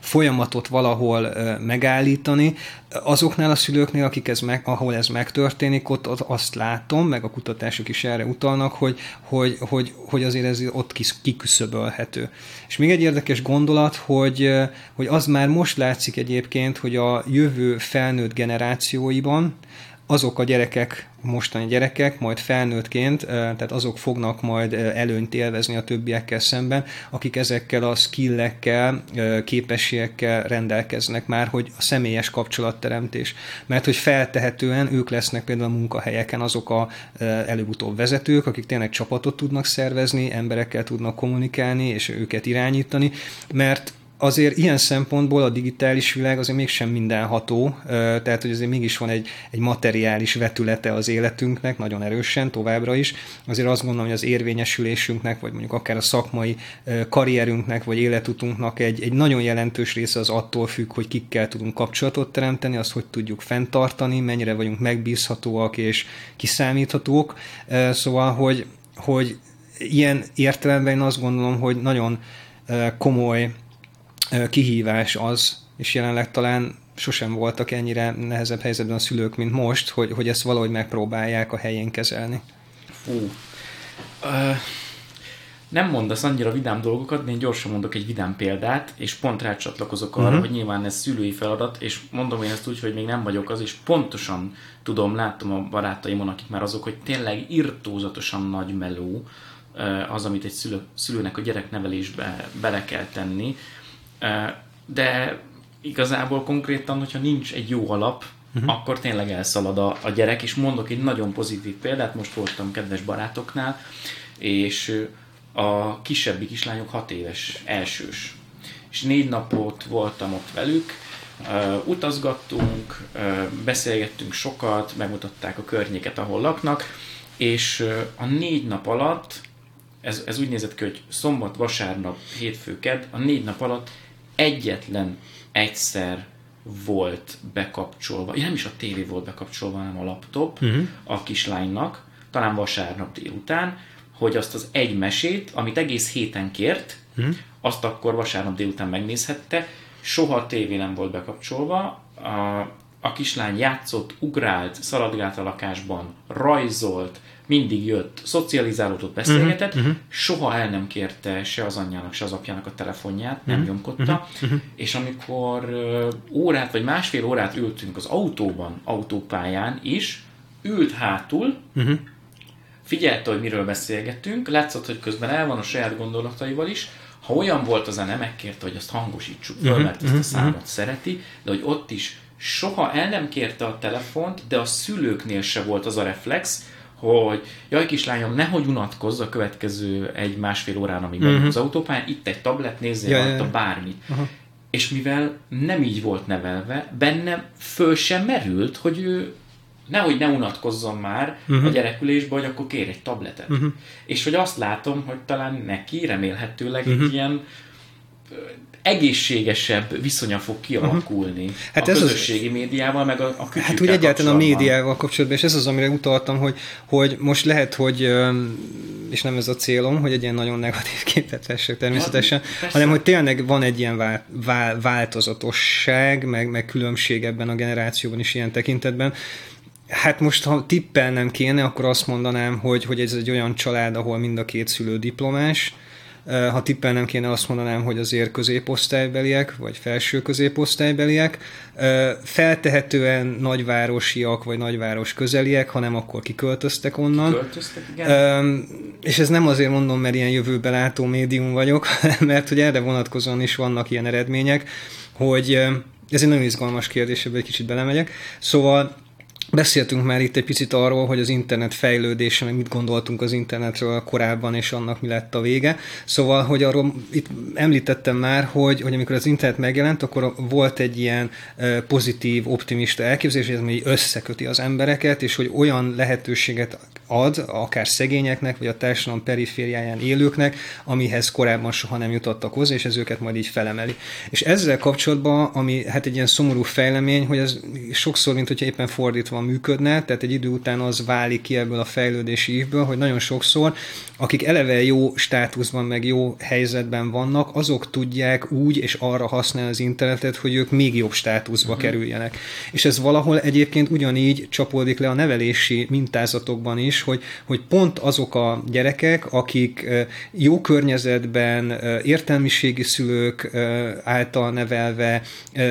folyamatot valahol megállítani. Azoknál a szülőknél, akik ez meg, ahol ez megtörténik, ott, azt látom, meg a kutatások is erre utalnak, hogy, hogy, hogy, hogy azért ez ott kiküszöbölhető. És még egy érdekes gondolat, hogy, hogy az már most látszik egyébként, hogy a jövő felnőtt generációiban azok a gyerekek, mostani gyerekek, majd felnőttként, tehát azok fognak majd előnyt élvezni a többiekkel szemben, akik ezekkel a skillekkel, képességekkel rendelkeznek már, hogy a személyes kapcsolatteremtés. Mert hogy feltehetően ők lesznek például a munkahelyeken azok a előbb-utóbb vezetők, akik tényleg csapatot tudnak szervezni, emberekkel tudnak kommunikálni és őket irányítani, mert azért ilyen szempontból a digitális világ azért mégsem mindenható, tehát hogy azért mégis van egy, egy materiális vetülete az életünknek, nagyon erősen, továbbra is. Azért azt gondolom, hogy az érvényesülésünknek, vagy mondjuk akár a szakmai karrierünknek, vagy életutunknak egy, egy nagyon jelentős része az attól függ, hogy kikkel tudunk kapcsolatot teremteni, azt hogy tudjuk fenntartani, mennyire vagyunk megbízhatóak és kiszámíthatók. Szóval, hogy, hogy ilyen értelemben én azt gondolom, hogy nagyon komoly kihívás az, és jelenleg talán sosem voltak ennyire nehezebb helyzetben a szülők, mint most, hogy, hogy ezt valahogy megpróbálják a helyén kezelni. Fú. Uh, nem mondasz annyira vidám dolgokat, de én gyorsan mondok egy vidám példát, és pont rácsatlakozok arra, uh-huh. hogy nyilván ez szülői feladat, és mondom én ezt úgy, hogy még nem vagyok az, és pontosan tudom, látom a barátaimon, akik már azok, hogy tényleg irtózatosan nagy meló az, amit egy szülő, szülőnek a gyereknevelésbe bele kell tenni, de igazából konkrétan, hogyha nincs egy jó alap, uh-huh. akkor tényleg elszalad a, a gyerek, és mondok egy nagyon pozitív példát, most voltam kedves barátoknál, és a kisebbik kislányok hat éves, elsős. És négy napot voltam ott velük, uh, utazgattunk, uh, beszélgettünk sokat, megmutatták a környéket, ahol laknak, és uh, a négy nap alatt, ez, ez úgy nézett ki, hogy szombat, vasárnap, hétfő, kedd, a négy nap alatt egyetlen egyszer volt bekapcsolva, ja, nem is a tévé volt bekapcsolva, hanem a laptop uh-huh. a kislánynak, talán vasárnap délután, hogy azt az egy mesét, amit egész héten kért, uh-huh. azt akkor vasárnap délután megnézhette, soha a tévé nem volt bekapcsolva, a, a kislány játszott, ugrált, szaladgált a lakásban, rajzolt, mindig jött, szocializálódott, beszélgetett, uh-huh, uh-huh. soha el nem kérte se az anyjának, se az apjának a telefonját, uh-huh, nem mhm, nyomkodta, uh-huh. és amikor uh, órát vagy másfél órát ültünk az autóban, autópályán is, ült hátul, uh-huh. figyelte, hogy miről beszélgetünk, látszott, hogy közben el van a saját gondolataival is, Ha olyan volt a zene, megkérte, hogy azt hangosítsuk föl, uh-huh, mert ezt a mhm, számot uh-huh. szereti, de hogy ott is soha el nem kérte a telefont, de a szülőknél se volt az a reflex, hogy jaj kislányom, nehogy unatkozz a következő egy-másfél órán, amíg uh-huh. az autópályán, itt egy tablet, nézzél ja, ja, ja. bármit. Uh-huh. És mivel nem így volt nevelve, bennem föl sem merült, hogy ő nehogy ne unatkozzon már uh-huh. a gyerekülésbe, hogy akkor kér egy tabletet. Uh-huh. És hogy azt látom, hogy talán neki remélhetőleg uh-huh. ilyen egészségesebb viszonya fog kialakulni uh-huh. hát a ez közösségi az... médiával, meg a, a Hát úgy egyáltalán a médiával kapcsolatban, és ez az, amire utaltam, hogy, hogy most lehet, hogy és nem ez a célom, hogy egy ilyen nagyon negatív képet vessek természetesen, ja, hanem hogy tényleg van egy ilyen vál, vál, változatosság, meg, meg különbség ebben a generációban is ilyen tekintetben. Hát most, ha tippelnem kéne, akkor azt mondanám, hogy, hogy ez egy olyan család, ahol mind a két szülő diplomás, ha tippelnem kéne, azt mondanám, hogy azért középosztálybeliek, vagy felső középosztálybeliek. Feltehetően nagyvárosiak, vagy nagyváros közeliek, hanem akkor kiköltöztek onnan. Költöztek, igen. És ez nem azért mondom, mert ilyen jövőbe látó médium vagyok, mert hogy erre vonatkozóan is vannak ilyen eredmények, hogy ez egy nagyon izgalmas kérdés, ebbe egy kicsit belemegyek. Szóval Beszéltünk már itt egy picit arról, hogy az internet fejlődése, meg mit gondoltunk az internetről korábban, és annak mi lett a vége. Szóval, hogy arról itt említettem már, hogy, hogy amikor az internet megjelent, akkor volt egy ilyen pozitív, optimista elképzelés, hogy ez összeköti az embereket, és hogy olyan lehetőséget ad, akár szegényeknek, vagy a társadalom perifériáján élőknek, amihez korábban soha nem jutottak hozzá, és ez őket majd így felemeli. És ezzel kapcsolatban, ami hát egy ilyen szomorú fejlemény, hogy ez sokszor, mint hogyha éppen fordítva működne, tehát egy idő után az válik ki ebből a fejlődési évből, hogy nagyon sokszor, akik eleve jó státuszban, meg jó helyzetben vannak, azok tudják úgy és arra használni az internetet, hogy ők még jobb státuszba uh-huh. kerüljenek. És ez valahol egyébként ugyanígy csapódik le a nevelési mintázatokban is, hogy, hogy pont azok a gyerekek, akik jó környezetben, értelmiségi szülők által nevelve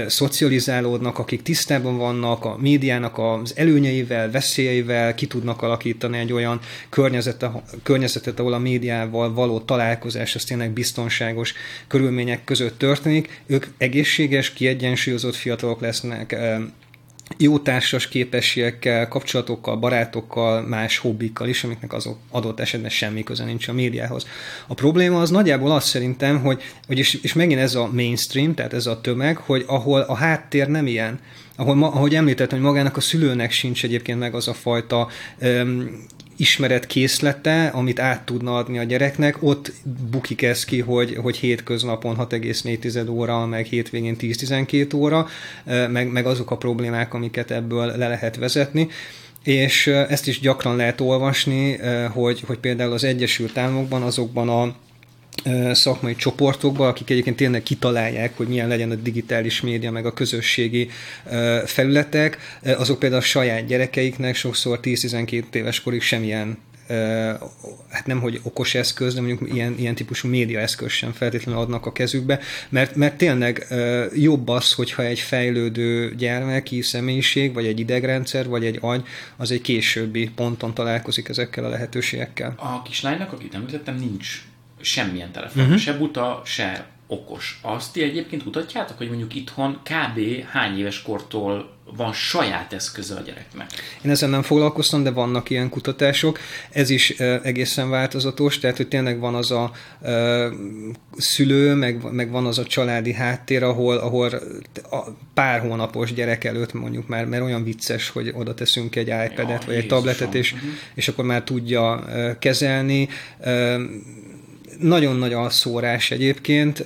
szocializálódnak, akik tisztában vannak a médiának az előnyeivel, veszélyeivel, ki tudnak alakítani egy olyan környezetet, környezetet ahol a médiával való találkozás az tényleg biztonságos körülmények között történik. Ők egészséges, kiegyensúlyozott fiatalok lesznek, jó társas képességekkel, kapcsolatokkal, barátokkal, más hobbikkal is, amiknek azok adott esetben semmi köze nincs a médiához. A probléma az nagyjából az szerintem, hogy, hogy és, és megint ez a mainstream, tehát ez a tömeg, hogy ahol a háttér nem ilyen, ahol, ma, ahogy említettem, hogy magának a szülőnek sincs egyébként meg az a fajta um, ismeretkészlete, amit át tudna adni a gyereknek, ott bukik ez ki, hogy, hogy hétköznapon 6,4 óra, meg hétvégén 10-12 óra, meg, meg azok a problémák, amiket ebből le lehet vezetni. És ezt is gyakran lehet olvasni, hogy, hogy például az Egyesült Államokban azokban a szakmai csoportokba, akik egyébként tényleg kitalálják, hogy milyen legyen a digitális média, meg a közösségi felületek, azok például a saját gyerekeiknek sokszor 10-12 éves korig semmilyen hát nem, hogy okos eszköz, de mondjuk ilyen, ilyen típusú média eszköz sem feltétlenül adnak a kezükbe, mert, mert tényleg jobb az, hogyha egy fejlődő gyermeki személyiség, vagy egy idegrendszer, vagy egy agy, az egy későbbi ponton találkozik ezekkel a lehetőségekkel. A kislánynak, akit említettem, nincs semmilyen telefon, uh-huh. se buta, se okos. Azt ti egyébként kutatjátok, hogy mondjuk itthon kb. hány éves kortól van saját eszköze a gyereknek? Én ezen nem foglalkoztam, de vannak ilyen kutatások. Ez is e, egészen változatos, tehát hogy tényleg van az a e, szülő, meg, meg van az a családi háttér, ahol, ahol a pár hónapos gyerek előtt mondjuk már, mert olyan vicces, hogy oda teszünk egy iPad-et, ja, vagy Jézusom. egy tabletet, és, uh-huh. és akkor már tudja e, kezelni. E, nagyon nagy alszórás egyébként.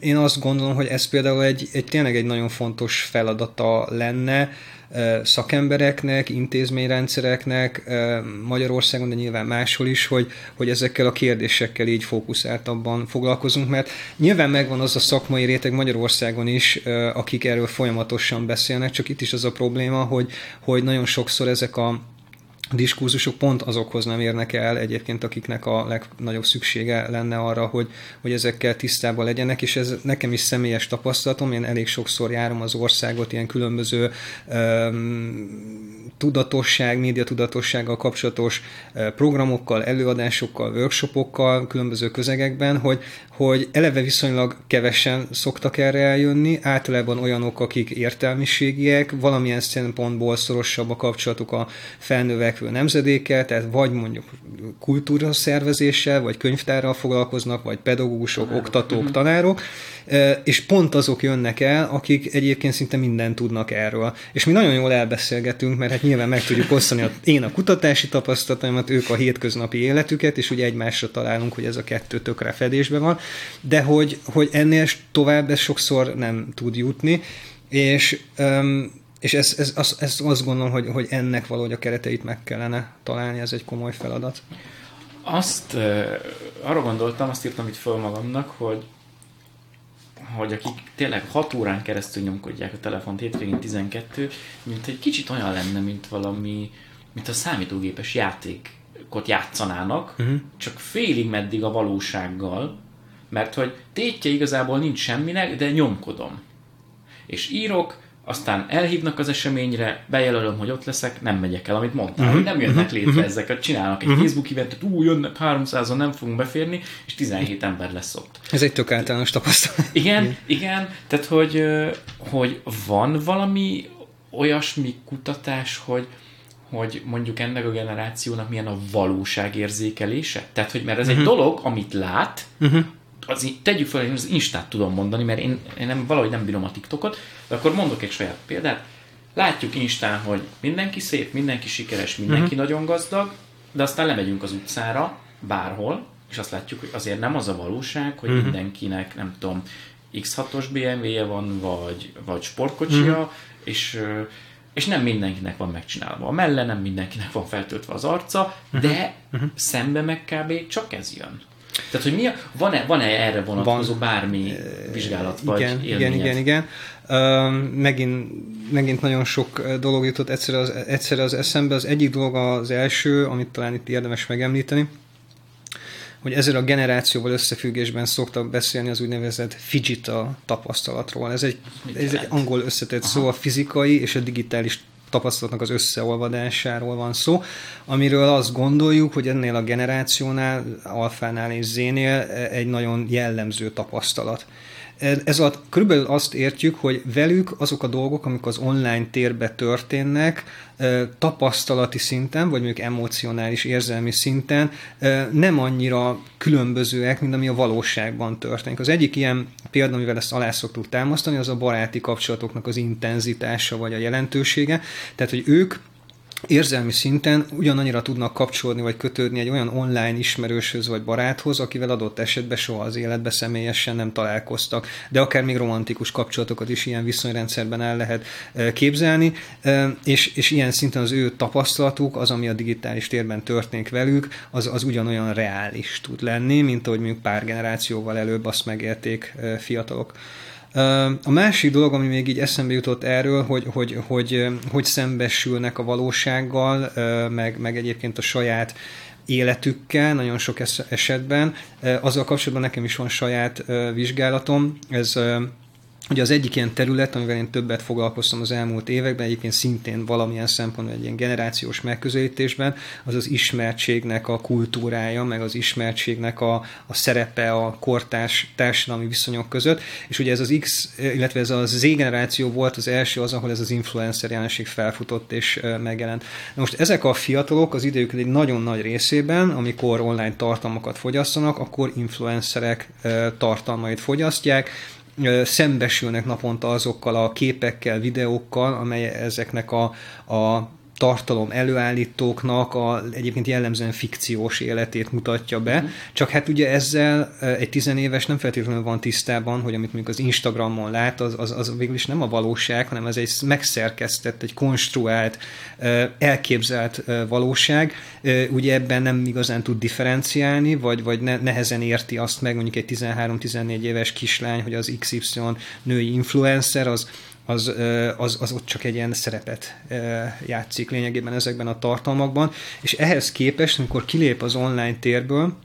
Én azt gondolom, hogy ez például egy, egy tényleg egy nagyon fontos feladata lenne szakembereknek, intézményrendszereknek Magyarországon, de nyilván máshol is, hogy, hogy ezekkel a kérdésekkel így fókuszáltabban foglalkozunk, mert nyilván megvan az a szakmai réteg Magyarországon is, akik erről folyamatosan beszélnek, csak itt is az a probléma, hogy, hogy nagyon sokszor ezek a diskurzusok pont azokhoz nem érnek el egyébként, akiknek a legnagyobb szüksége lenne arra, hogy, hogy ezekkel tisztában legyenek, és ez nekem is személyes tapasztalatom, én elég sokszor járom az országot ilyen különböző um, tudatosság, média tudatossággal kapcsolatos programokkal, előadásokkal, workshopokkal, különböző közegekben, hogy, hogy eleve viszonylag kevesen szoktak erre eljönni, általában olyanok, akik értelmiségiek, valamilyen szempontból szorosabb a kapcsolatuk a felnövekvő nemzedékkel, tehát vagy mondjuk kultúra szervezéssel, vagy könyvtárral foglalkoznak, vagy pedagógusok, tanárok. oktatók, mhm. tanárok, és pont azok jönnek el, akik egyébként szinte mindent tudnak erről. És mi nagyon jól elbeszélgetünk, mert hát nyilván meg tudjuk osztani a, én a kutatási tapasztalataimat, ők a hétköznapi életüket, és ugye egymásra találunk, hogy ez a kettő tökre fedésben van, de hogy, hogy ennél tovább ez sokszor nem tud jutni, és um, és ez, ez, ez, ez azt gondolom, hogy, hogy ennek valahogy a kereteit meg kellene találni, ez egy komoly feladat. Azt uh, arra gondoltam, azt írtam itt föl magamnak, hogy hogy akik tényleg 6 órán keresztül nyomkodják a telefont hétvégén 12, mint egy kicsit olyan lenne, mint valami, mint a számítógépes játékot játszanának, uh-huh. csak félig meddig a valósággal, mert hogy tétje igazából nincs semminek, de nyomkodom. És írok, aztán elhívnak az eseményre, bejelölöm, hogy ott leszek, nem megyek el, amit mondtál, uh-huh. hogy nem jönnek uh-huh. létre uh-huh. ezek, csinálnak egy uh-huh. Facebook eventet, ú, jönnek 300-on, nem fogunk beférni, és 17 ember lesz ott. Ez egy tök általános tapasztalat. Igen, igen, igen, tehát hogy, hogy van valami olyasmi kutatás, hogy, hogy mondjuk ennek a generációnak milyen a valóságérzékelése? Tehát, hogy mert ez uh-huh. egy dolog, amit lát, uh-huh az, tegyük fel, hogy az Instát tudom mondani, mert én, én nem, valahogy nem bírom a TikTokot, de akkor mondok egy saját példát. Látjuk Instán, hogy mindenki szép, mindenki sikeres, mindenki uh-huh. nagyon gazdag, de aztán lemegyünk az utcára, bárhol, és azt látjuk, hogy azért nem az a valóság, hogy uh-huh. mindenkinek, nem tudom, X6-os BMW-je van, vagy, vagy sportkocsia, uh-huh. és és nem mindenkinek van megcsinálva a melle, nem mindenkinek van feltöltve az arca, uh-huh. de uh-huh. szembe meg kb. csak ez jön. Tehát, hogy mi a, van-e, van-e erre vonatkozó van, bármi vizsgálat vagy igen, élményed? Igen, igen, igen. Uh, megint, megint nagyon sok dolog jutott egyszerre az, egyszerre az eszembe. Az egyik dolog az első, amit talán itt érdemes megemlíteni, hogy ezzel a generációval összefüggésben szoktak beszélni az úgynevezett fidgita tapasztalatról. Ez egy, ez egy angol összetett Aha. szó, a fizikai és a digitális tapasztalatnak az összeolvadásáról van szó, amiről azt gondoljuk, hogy ennél a generációnál, alfánál és zénél egy nagyon jellemző tapasztalat. Ez alatt körülbelül azt értjük, hogy velük azok a dolgok, amik az online térbe történnek, tapasztalati szinten, vagy mondjuk emocionális, érzelmi szinten nem annyira különbözőek, mint ami a valóságban történik. Az egyik ilyen példa, amivel ezt alá szoktuk támasztani, az a baráti kapcsolatoknak az intenzitása, vagy a jelentősége. Tehát, hogy ők érzelmi szinten ugyanannyira tudnak kapcsolódni vagy kötődni egy olyan online ismerőshöz vagy baráthoz, akivel adott esetben soha az életbe személyesen nem találkoztak, de akár még romantikus kapcsolatokat is ilyen viszonyrendszerben el lehet e, képzelni, e, és, és ilyen szinten az ő tapasztalatuk, az, ami a digitális térben történik velük, az, az ugyanolyan reális tud lenni, mint ahogy mondjuk pár generációval előbb azt megérték e, fiatalok. A másik dolog, ami még így eszembe jutott erről, hogy hogy, hogy, hogy szembesülnek a valósággal, meg, meg egyébként a saját életükkel, nagyon sok esetben. Azzal kapcsolatban nekem is van saját vizsgálatom, ez Ugye az egyik ilyen terület, amivel én többet foglalkoztam az elmúlt években, egyébként szintén valamilyen szempontból egy ilyen generációs megközelítésben, az az ismertségnek a kultúrája, meg az ismertségnek a, a szerepe a kortárs társadalmi viszonyok között, és ugye ez az X, illetve ez az Z generáció volt az első az, ahol ez az influencer jelenség felfutott és megjelent. Na most ezek a fiatalok az idők egy nagyon nagy részében, amikor online tartalmakat fogyasztanak, akkor influencerek tartalmait fogyasztják, szembesülnek naponta azokkal a képekkel, videókkal, amely ezeknek a, a tartalom előállítóknak a egyébként jellemzően fikciós életét mutatja be. Mm. Csak hát ugye ezzel egy tizenéves nem feltétlenül van tisztában, hogy amit mondjuk az Instagramon lát, az, az, az végül is nem a valóság, hanem ez egy megszerkesztett, egy konstruált, elképzelt valóság. Ugye ebben nem igazán tud differenciálni, vagy, vagy nehezen érti azt meg mondjuk egy 13-14 éves kislány, hogy az XY női influencer, az az, az, az ott csak egy ilyen szerepet játszik lényegében ezekben a tartalmakban, és ehhez képest, amikor kilép az online térből,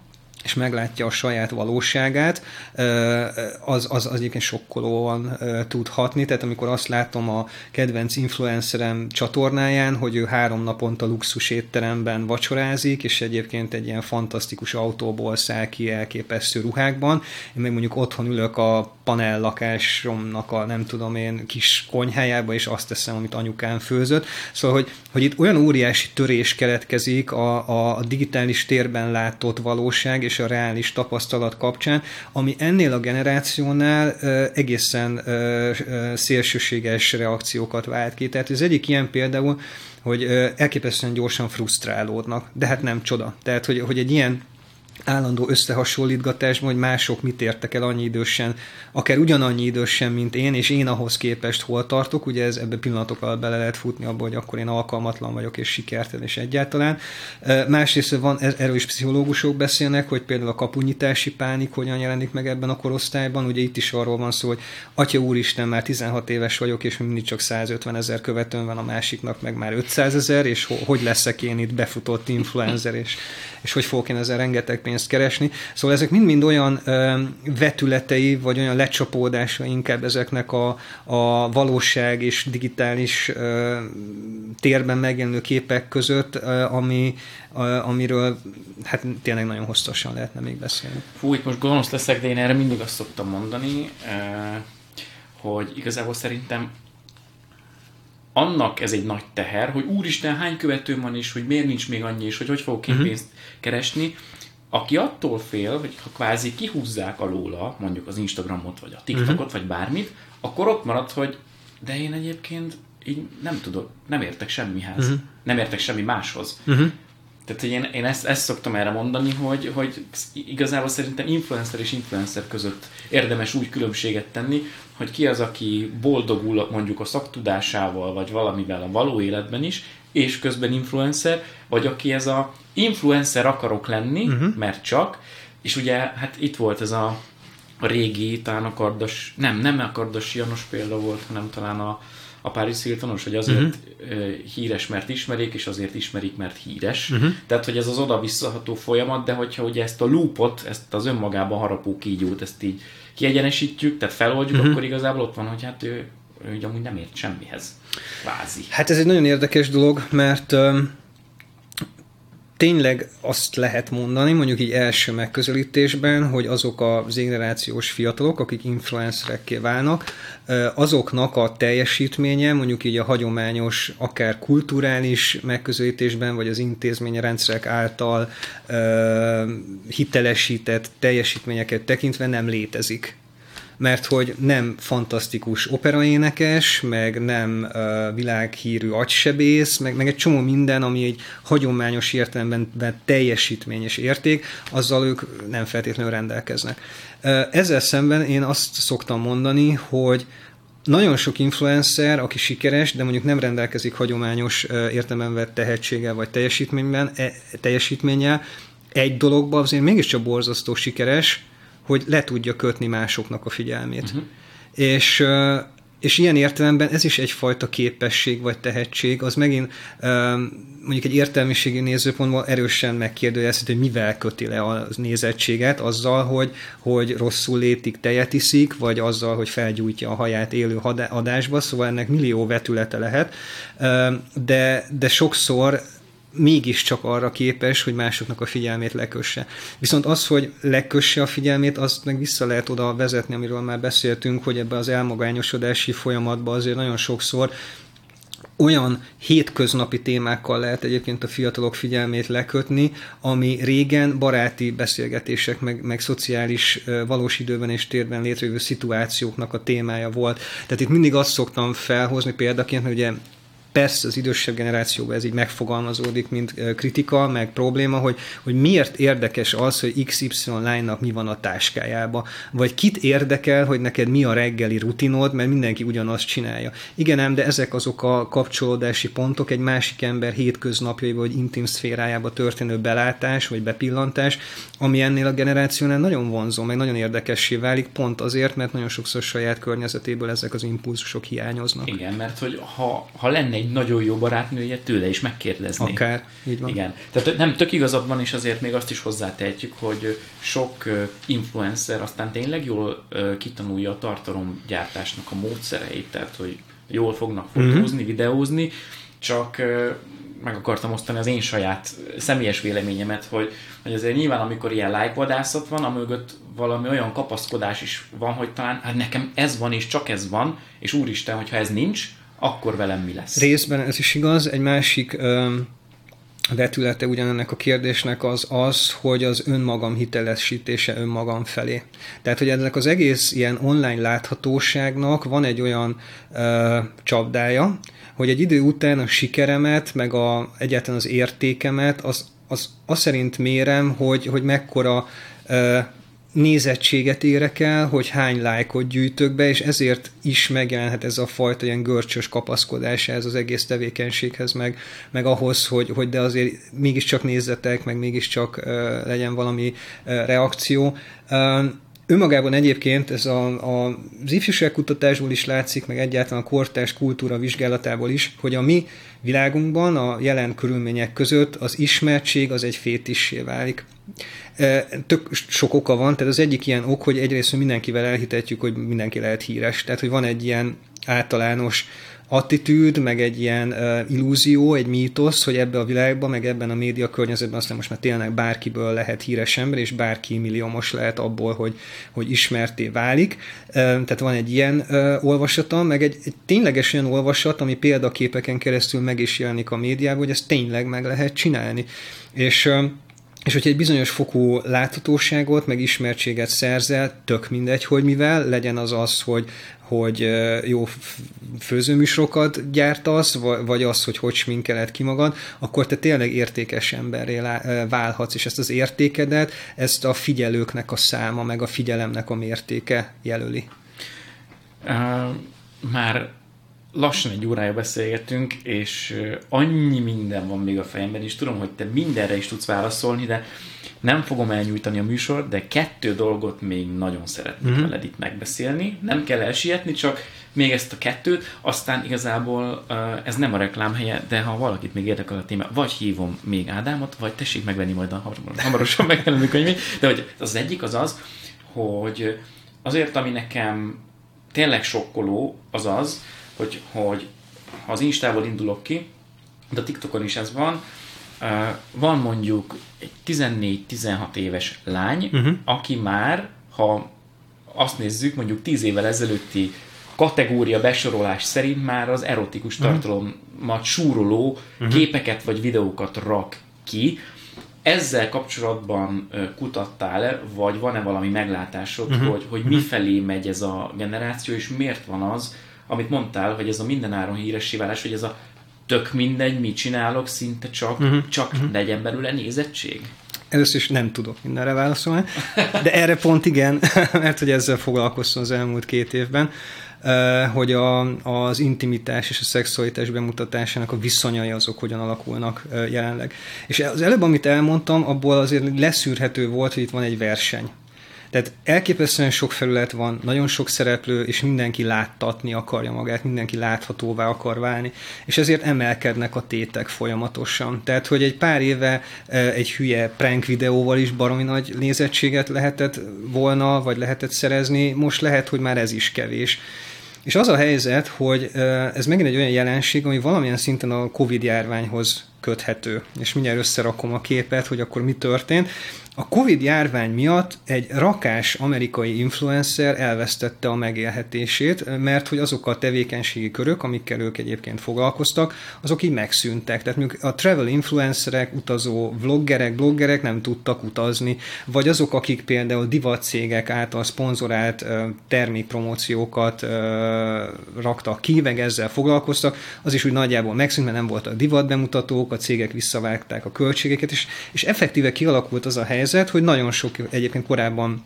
és meglátja a saját valóságát, az, az, az egyébként sokkolóan tud hatni. Tehát amikor azt látom a kedvenc influencerem csatornáján, hogy ő három naponta luxus étteremben vacsorázik, és egyébként egy ilyen fantasztikus autóból száll ki elképesztő ruhákban, én meg mondjuk otthon ülök a panel lakásomnak a nem tudom én kis konyhájába, és azt teszem, amit anyukám főzött. Szóval, hogy, hogy itt olyan óriási törés keletkezik a, a digitális térben látott valóság és a reális tapasztalat kapcsán, ami ennél a generációnál egészen szélsőséges reakciókat vált ki. Tehát az egyik ilyen például, hogy elképesztően gyorsan frusztrálódnak, de hát nem csoda. Tehát, hogy, hogy egy ilyen állandó összehasonlítgatásban, hogy mások mit értek el annyi idősen, akár ugyanannyi idősen, mint én, és én ahhoz képest hol tartok, ugye ez ebbe pillanatok alatt bele lehet futni abba, hogy akkor én alkalmatlan vagyok és sikertelen és egyáltalán. Másrészt van, erről is pszichológusok beszélnek, hogy például a kapunyítási pánik hogyan jelenik meg ebben a korosztályban, ugye itt is arról van szó, hogy atya úristen, már 16 éves vagyok, és mindig csak 150 ezer követőn van a másiknak, meg már 500 ezer, és hogy leszek én itt befutott influencer, és, és hogy fogok én ezzel rengeteg pénzt keresni. Szóval ezek mind-mind olyan vetületei, vagy olyan lecsapódása inkább ezeknek a, a valóság és digitális térben megjelenő képek között, ami, amiről hát tényleg nagyon hosszasan lehetne még beszélni. Fú, itt most gonosz leszek, de én erre mindig azt szoktam mondani, hogy igazából szerintem annak ez egy nagy teher, hogy úristen, hány követőm van, és hogy miért nincs még annyi, és hogy hogy fogok én uh-huh. pénzt keresni, aki attól fél, hogy ha kvázi kihúzzák alóla, mondjuk az Instagramot, vagy a TikTokot, uh-huh. vagy bármit, akkor ott marad, hogy de én egyébként így nem tudok, nem értek semmihez, uh-huh. nem értek semmi máshoz. Uh-huh. Tehát, hogy én, én ezt, ezt szoktam erre mondani, hogy, hogy igazából szerintem influencer és influencer között érdemes úgy különbséget tenni, hogy ki az, aki boldogul mondjuk a szaktudásával, vagy valamivel a való életben is, és közben influencer, vagy aki ez a influencer akarok lenni, uh-huh. mert csak, és ugye hát itt volt ez a, a régi, talán a Kardas, nem, nem a Kardas Janos példa volt, hanem talán a, a Paris Hiltonos, hogy azért uh-huh. híres, mert ismerik, és azért ismerik, mert híres. Uh-huh. Tehát, hogy ez az oda-visszaható folyamat, de hogyha ugye ezt a loopot, ezt az önmagában harapó kígyót, ezt így kiegyenesítjük, tehát feloldjuk, uh-huh. akkor igazából ott van, hogy hát ő, ő amúgy nem ért semmihez. Vázi. Hát ez egy nagyon érdekes dolog, mert um, tényleg azt lehet mondani, mondjuk így első megközelítésben, hogy azok az generációs fiatalok, akik influencerekké válnak, azoknak a teljesítménye, mondjuk így a hagyományos, akár kulturális megközelítésben, vagy az intézménye rendszerek által hitelesített teljesítményeket tekintve nem létezik mert hogy nem fantasztikus operaénekes, meg nem uh, világhírű agysebész, meg, meg egy csomó minden, ami egy hagyományos értelemben teljesítményes érték, azzal ők nem feltétlenül rendelkeznek. Uh, ezzel szemben én azt szoktam mondani, hogy nagyon sok influencer, aki sikeres, de mondjuk nem rendelkezik hagyományos értelemben vett tehetséggel vagy teljesítményben, e, teljesítménnyel, egy dologban azért mégiscsak borzasztó sikeres, hogy le tudja kötni másoknak a figyelmét. Uh-huh. És és ilyen értelemben ez is egyfajta képesség vagy tehetség, az megint mondjuk egy értelmiségi nézőpontból erősen megkérdőjelezhet, hogy mivel köti le a nézettséget, azzal, hogy, hogy rosszul létik, tejet iszik, vagy azzal, hogy felgyújtja a haját élő adásba, szóval ennek millió vetülete lehet, de, de sokszor mégiscsak arra képes, hogy másoknak a figyelmét lekösse. Viszont az, hogy lekösse a figyelmét, azt meg vissza lehet oda vezetni, amiről már beszéltünk, hogy ebbe az elmagányosodási folyamatba azért nagyon sokszor olyan hétköznapi témákkal lehet egyébként a fiatalok figyelmét lekötni, ami régen baráti beszélgetések, meg, meg szociális valós időben és térben létrejövő szituációknak a témája volt. Tehát itt mindig azt szoktam felhozni példaként, hogy ugye persze az idősebb generációban ez így megfogalmazódik, mint kritika, meg probléma, hogy, hogy miért érdekes az, hogy XY lánynak mi van a táskájába, vagy kit érdekel, hogy neked mi a reggeli rutinod, mert mindenki ugyanazt csinálja. Igen ám, de ezek azok a kapcsolódási pontok egy másik ember hétköznapjaiba, vagy intim szférájába történő belátás, vagy bepillantás, ami ennél a generációnál nagyon vonzó, meg nagyon érdekessé válik, pont azért, mert nagyon sokszor saját környezetéből ezek az impulzusok hiányoznak. Igen, mert hogy ha, ha lenne egy nagyon jó barátnője, tőle is megkérdezni. Akár, így van. Igen. Tehát nem tök igazad van, és azért még azt is hozzátehetjük, hogy sok influencer aztán tényleg jól kitanulja a tartalomgyártásnak a módszereit, tehát hogy jól fognak fotózni, uh-huh. videózni, csak meg akartam osztani az én saját személyes véleményemet, hogy, hogy azért nyilván amikor ilyen lájkvadászat van, amögött valami olyan kapaszkodás is van, hogy talán hát nekem ez van és csak ez van, és úristen, hogyha ez nincs, akkor velem mi lesz? Részben ez is igaz. Egy másik vetülete ugyanennek a kérdésnek az az, hogy az önmagam hitelesítése önmagam felé. Tehát, hogy ennek az egész ilyen online láthatóságnak van egy olyan ö, csapdája, hogy egy idő után a sikeremet, meg a, egyáltalán az értékemet, az, az, az szerint mérem, hogy, hogy mekkora ö, nézettséget érek el, hogy hány lájkot gyűjtök be, és ezért is megjelenhet ez a fajta ilyen görcsös kapaszkodás ez az egész tevékenységhez, meg, meg ahhoz, hogy, hogy de azért mégiscsak nézzetek, meg mégiscsak uh, legyen valami uh, reakció. Uh, Önmagában egyébként ez a, a, az ifjúságkutatásból is látszik, meg egyáltalán a kortárs kultúra vizsgálatából is, hogy a mi világunkban a jelen körülmények között az ismertség az egy fétissé válik. Tök sok oka van, tehát az egyik ilyen ok, hogy egyrészt mindenkivel elhitetjük, hogy mindenki lehet híres, tehát hogy van egy ilyen általános attitűd, meg egy ilyen uh, illúzió, egy mítosz, hogy ebbe a világban, meg ebben a média környezetben aztán most már tényleg bárkiből lehet híres ember, és bárki milliómos lehet abból, hogy, hogy ismerté válik. Uh, tehát van egy ilyen uh, olvasata, meg egy, egy tényleges olyan olvasat, ami példaképeken keresztül meg is jelenik a médiában, hogy ezt tényleg meg lehet csinálni. És uh, és hogyha egy bizonyos fokú láthatóságot, meg ismertséget szerzel, tök mindegy, hogy mivel, legyen az az, hogy, hogy jó főzőműsorokat gyártasz, vagy az, hogy hogy sminkeled ki magad, akkor te tényleg értékes emberré válhatsz, és ezt az értékedet, ezt a figyelőknek a száma, meg a figyelemnek a mértéke jelöli. Uh, már lassan egy órája beszélgetünk, és annyi minden van még a fejemben, és tudom, hogy te mindenre is tudsz válaszolni, de nem fogom elnyújtani a műsor, de kettő dolgot még nagyon szeretnék uh-huh. veled itt megbeszélni. Nem kell elsietni, csak még ezt a kettőt, aztán igazából ez nem a reklám helye, de ha valakit még érdekel a téma, vagy hívom még Ádámot, vagy tessék megvenni majd a hamarosan megjelenő könyvét, de hogy az egyik az az, hogy azért, ami nekem tényleg sokkoló, az az, hogy, hogy az Instából indulok ki, de a TikTokon is ez van, van mondjuk egy 14-16 éves lány, uh-huh. aki már, ha azt nézzük, mondjuk 10 évvel ezelőtti kategória besorolás szerint már az erotikus uh-huh. tartalomat súroló uh-huh. képeket vagy videókat rak ki. Ezzel kapcsolatban kutattál-e, vagy van-e valami meglátásod, uh-huh. hogy, hogy mifelé megy ez a generáció, és miért van az, amit mondtál, hogy ez a mindenáron híressé válás, hogy ez a tök mindegy, mit csinálok, szinte csak, uh-huh. csak uh-huh. legyen belőle nézettség? Először is nem tudok mindenre válaszolni, de erre pont igen, mert hogy ezzel foglalkoztam az elmúlt két évben, hogy a, az intimitás és a szexualitás bemutatásának a viszonyai azok hogyan alakulnak jelenleg. És az előbb, amit elmondtam, abból azért leszűrhető volt, hogy itt van egy verseny. Tehát elképesztően sok felület van, nagyon sok szereplő, és mindenki láttatni akarja magát, mindenki láthatóvá akar válni, és ezért emelkednek a tétek folyamatosan. Tehát, hogy egy pár éve e, egy hülye prank videóval is baromi nagy nézettséget lehetett volna, vagy lehetett szerezni, most lehet, hogy már ez is kevés. És az a helyzet, hogy e, ez megint egy olyan jelenség, ami valamilyen szinten a Covid járványhoz köthető. És mindjárt összerakom a képet, hogy akkor mi történt. A Covid járvány miatt egy rakás amerikai influencer elvesztette a megélhetését, mert hogy azok a tevékenységi körök, amikkel ők egyébként foglalkoztak, azok így megszűntek. Tehát mondjuk a travel influencerek, utazó vloggerek, bloggerek nem tudtak utazni, vagy azok, akik például divatcégek által szponzorált termékpromóciókat raktak ki, meg ezzel foglalkoztak, az is úgy nagyjából megszűnt, mert nem volt a divat bemutatók, a cégek visszavágták a költségeket, és, és effektíve kialakult az a helyzet, helyzet, hogy nagyon sok egyébként korábban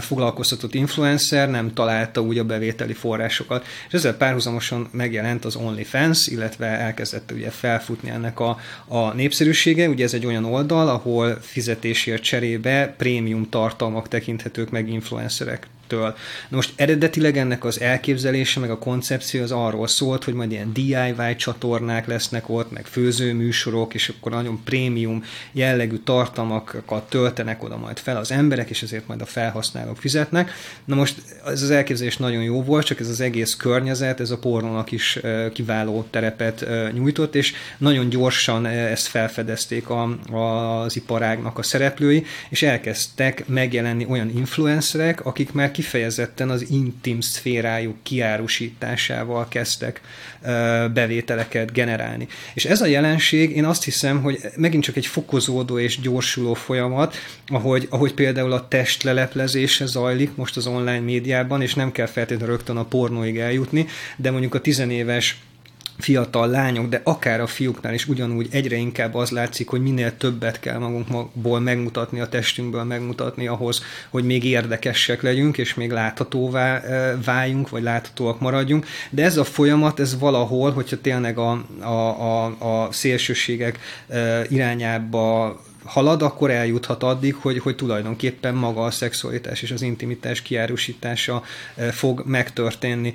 foglalkoztatott influencer nem találta úgy a bevételi forrásokat. És ezzel párhuzamosan megjelent az OnlyFans, illetve elkezdett ugye felfutni ennek a, a népszerűsége. Ugye ez egy olyan oldal, ahol fizetésért cserébe prémium tartalmak tekinthetők meg influencerek től. Na most eredetileg ennek az elképzelése, meg a koncepció az arról szólt, hogy majd ilyen DIY csatornák lesznek ott, meg főzőműsorok, és akkor nagyon prémium jellegű tartalmakat töltenek oda majd fel az emberek, és ezért majd a felhasználók fizetnek. Na most ez az elképzelés nagyon jó volt, csak ez az egész környezet, ez a pornónak is kiváló terepet nyújtott, és nagyon gyorsan ezt felfedezték a, az iparágnak a szereplői, és elkezdtek megjelenni olyan influencerek, akik már kifejezetten az intim szférájuk kiárusításával kezdtek bevételeket generálni. És ez a jelenség, én azt hiszem, hogy megint csak egy fokozódó és gyorsuló folyamat, ahogy, ahogy például a testleleplezése zajlik most az online médiában, és nem kell feltétlenül rögtön a pornóig eljutni, de mondjuk a tizenéves fiatal lányok, de akár a fiúknál is ugyanúgy egyre inkább az látszik, hogy minél többet kell magunkból megmutatni, a testünkből megmutatni ahhoz, hogy még érdekesek legyünk, és még láthatóvá váljunk, vagy láthatóak maradjunk. De ez a folyamat, ez valahol, hogyha tényleg a, a, a, a szélsőségek irányába halad, akkor eljuthat addig, hogy, hogy tulajdonképpen maga a szexualitás és az intimitás kiárusítása fog megtörténni.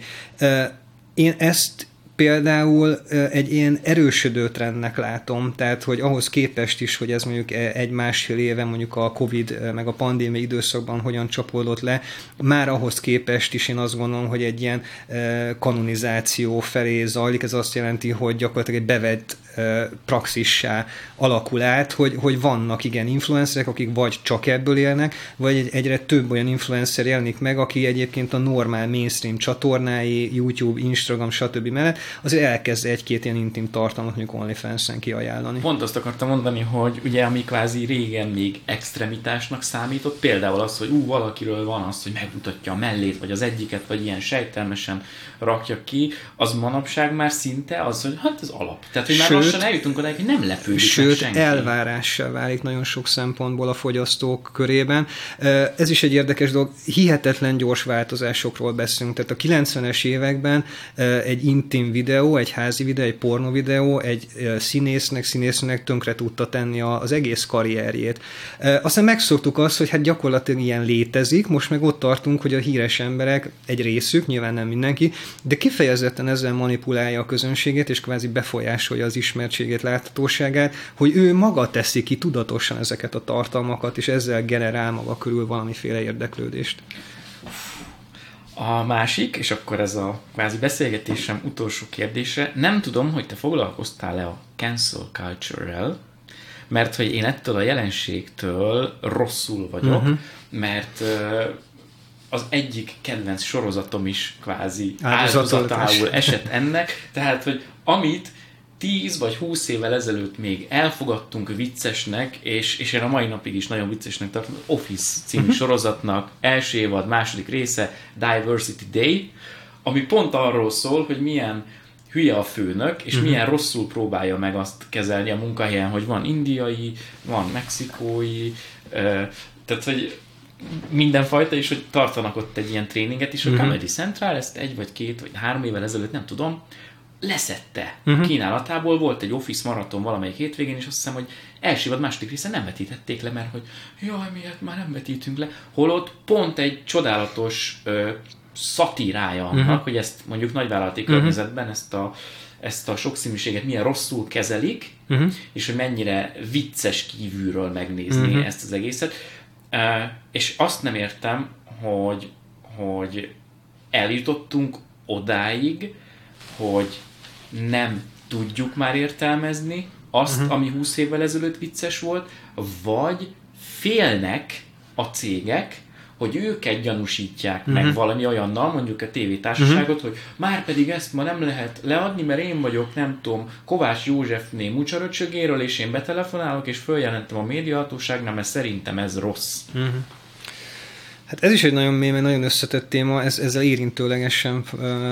Én ezt például egy ilyen erősödő trendnek látom, tehát hogy ahhoz képest is, hogy ez mondjuk e, egy-másfél éve mondjuk a Covid meg a pandémia időszakban hogyan csapódott le, már ahhoz képest is én azt gondolom, hogy egy ilyen kanonizáció felé zajlik, ez azt jelenti, hogy gyakorlatilag egy bevett praxissá alakul át, hogy, hogy vannak igen influencerek, akik vagy csak ebből élnek, vagy egy, egyre több olyan influencer jelenik meg, aki egyébként a normál mainstream csatornái, YouTube, Instagram, stb. mellett azért elkezd egy-két ilyen intim tartalmat mondjuk OnlyFans-en kiajánlani. Pont azt akartam mondani, hogy ugye ami kvázi régen még extremitásnak számított, például az, hogy ú, valakiről van az, hogy megmutatja a mellét, vagy az egyiket, vagy ilyen sejtelmesen rakja ki, az manapság már szinte az, hogy hát ez alap. Tehát, hogy már Sőt, lassan eljutunk oda, hogy nem lepődik Sőt, senki. elvárással válik nagyon sok szempontból a fogyasztók körében. Ez is egy érdekes dolog. Hihetetlen gyors változásokról beszélünk. Tehát a 90-es években egy intim videó, egy házi videó, egy porno videó, egy színésznek, színésznek tönkre tudta tenni az egész karrierjét. Aztán megszoktuk azt, hogy hát gyakorlatilag ilyen létezik, most meg ott tartunk, hogy a híres emberek, egy részük, nyilván nem mindenki, de kifejezetten ezzel manipulálja a közönségét, és kvázi befolyásolja az ismertségét, láthatóságát, hogy ő maga teszi ki tudatosan ezeket a tartalmakat, és ezzel generál maga körül valamiféle érdeklődést. A másik, és akkor ez a kvázi beszélgetésem utolsó kérdése, nem tudom, hogy te foglalkoztál-e a cancel culture-rel, mert hogy én ettől a jelenségtől rosszul vagyok, uh-huh. mert az egyik kedvenc sorozatom is kvázi áldozatául esett ennek, tehát, hogy amit 10 vagy 20 évvel ezelőtt még elfogadtunk viccesnek, és, és én a mai napig is nagyon viccesnek tartom, az Office című uh-huh. sorozatnak első évad, második része, Diversity Day, ami pont arról szól, hogy milyen hülye a főnök, és uh-huh. milyen rosszul próbálja meg azt kezelni a munkahelyen, hogy van indiai, van mexikói, tehát hogy mindenfajta, és hogy tartanak ott egy ilyen tréninget is, a uh-huh. Comedy Central ezt egy vagy két vagy három évvel ezelőtt, nem tudom, leszette uh-huh. kínálatából, volt egy Office maraton valamelyik hétvégén, és azt hiszem, hogy első vagy második része nem vetítették le, mert hogy jaj, miért már nem vetítünk le, holott pont egy csodálatos ö, szatírája annak, uh-huh. hogy ezt mondjuk nagyvállalati uh-huh. környezetben ezt a, ezt a sokszínűséget milyen rosszul kezelik, uh-huh. és hogy mennyire vicces kívülről megnézni uh-huh. ezt az egészet. És azt nem értem, hogy, hogy eljutottunk odáig, hogy nem tudjuk már értelmezni azt, uh-huh. ami 20 évvel ezelőtt vicces volt, vagy félnek a cégek, hogy őket gyanúsítják uh-huh. meg mhm. valami olyannal, mondjuk a tévétársaságot, uh-huh. hogy már pedig ezt ma nem lehet leadni, mert én vagyok, nem tudom, Kovács Józsefné mucsaröcsögéről, és én betelefonálok, és följelentem a médiahatóságnál, mert szerintem ez rossz. Uh-huh. Hát ez is egy nagyon mély, nagyon összetett téma, ez, ezzel érintőlegesen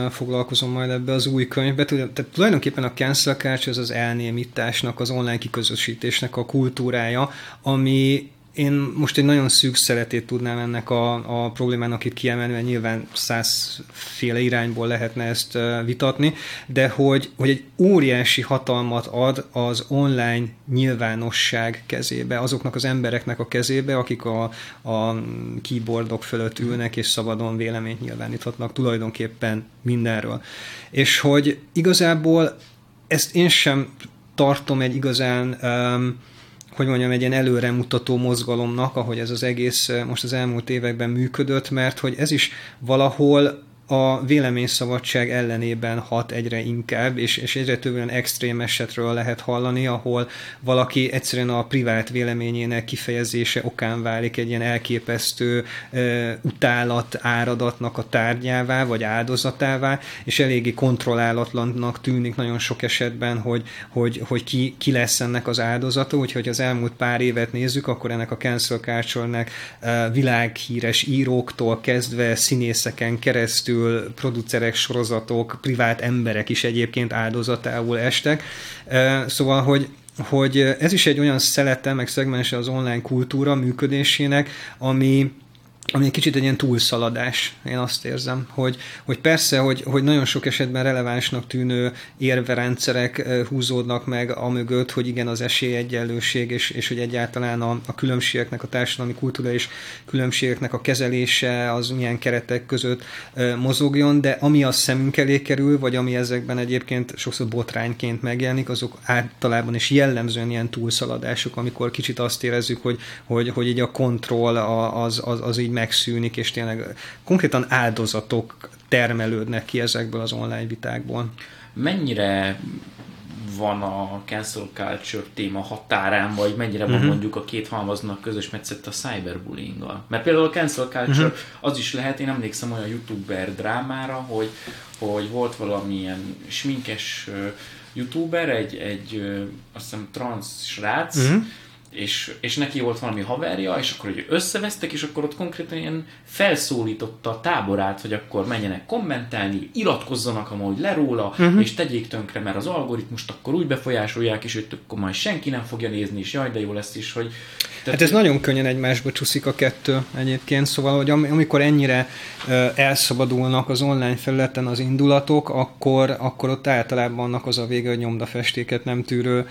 foglalkozom majd ebbe az új könyvbe. Tehát tulajdonképpen a cancel culture az az elnémításnak, az online kiközösítésnek a kultúrája, ami én most egy nagyon szűk szeletét tudnám ennek a, a problémának itt kiemelni, mert nyilván százféle irányból lehetne ezt vitatni, de hogy, hogy egy óriási hatalmat ad az online nyilvánosság kezébe, azoknak az embereknek a kezébe, akik a, a keyboardok fölött ülnek és szabadon véleményt nyilváníthatnak tulajdonképpen mindenről. És hogy igazából ezt én sem tartom egy igazán um, hogy mondjam, egy ilyen előremutató mozgalomnak, ahogy ez az egész eh, most az elmúlt években működött, mert hogy ez is valahol a véleményszabadság ellenében hat egyre inkább, és, és egyre több olyan extrém esetről lehet hallani, ahol valaki egyszerűen a privát véleményének kifejezése okán válik egy ilyen elképesztő e, utálat áradatnak a tárgyává, vagy áldozatává, és eléggé kontrollálatlannak tűnik nagyon sok esetben, hogy, hogy, hogy ki, ki lesz ennek az áldozata, úgyhogy az elmúlt pár évet nézzük, akkor ennek a cancel culture-nek világhíres íróktól kezdve színészeken keresztül keresztül producerek, sorozatok, privát emberek is egyébként áldozatául estek. Szóval, hogy hogy ez is egy olyan szelete, meg szegmense az online kultúra működésének, ami, ami egy kicsit egy ilyen túlszaladás, én azt érzem, hogy, hogy persze, hogy, hogy nagyon sok esetben relevánsnak tűnő érverendszerek húzódnak meg a mögött, hogy igen, az esélyegyenlőség, és, és hogy egyáltalán a, a különbségeknek, a társadalmi kultúra és különbségeknek a kezelése az milyen keretek között mozogjon, de ami a szemünk elé kerül, vagy ami ezekben egyébként sokszor botrányként megjelenik, azok általában is jellemzően ilyen túlszaladások, amikor kicsit azt érezzük, hogy, hogy, hogy így a kontroll az, az, az így megszűnik, és tényleg konkrétan áldozatok termelődnek ki ezekből az online vitákból. Mennyire van a cancel culture téma határán, vagy mennyire van uh-huh. mondjuk a két halmaznak közös metszett a cyberbullying Mert például a cancel culture uh-huh. az is lehet, én emlékszem olyan youtuber drámára, hogy, hogy volt valamilyen sminkes youtuber, egy, egy azt hiszem trans srác, uh-huh és, és neki volt valami haverja, és akkor hogy összevesztek, és akkor ott konkrétan ilyen felszólította a táborát, hogy akkor menjenek kommentelni, iratkozzanak amúgy le róla, uh-huh. és tegyék tönkre, mert az algoritmust akkor úgy befolyásolják, és őt akkor majd senki nem fogja nézni, és jaj, de jó lesz is, hogy tehát, hát ez nagyon könnyen egymásba csúszik a kettő egyébként, szóval, hogy amikor ennyire elszabadulnak az online felületen az indulatok, akkor, akkor ott általában annak az a vége, hogy nyomdafestéket nem tűrő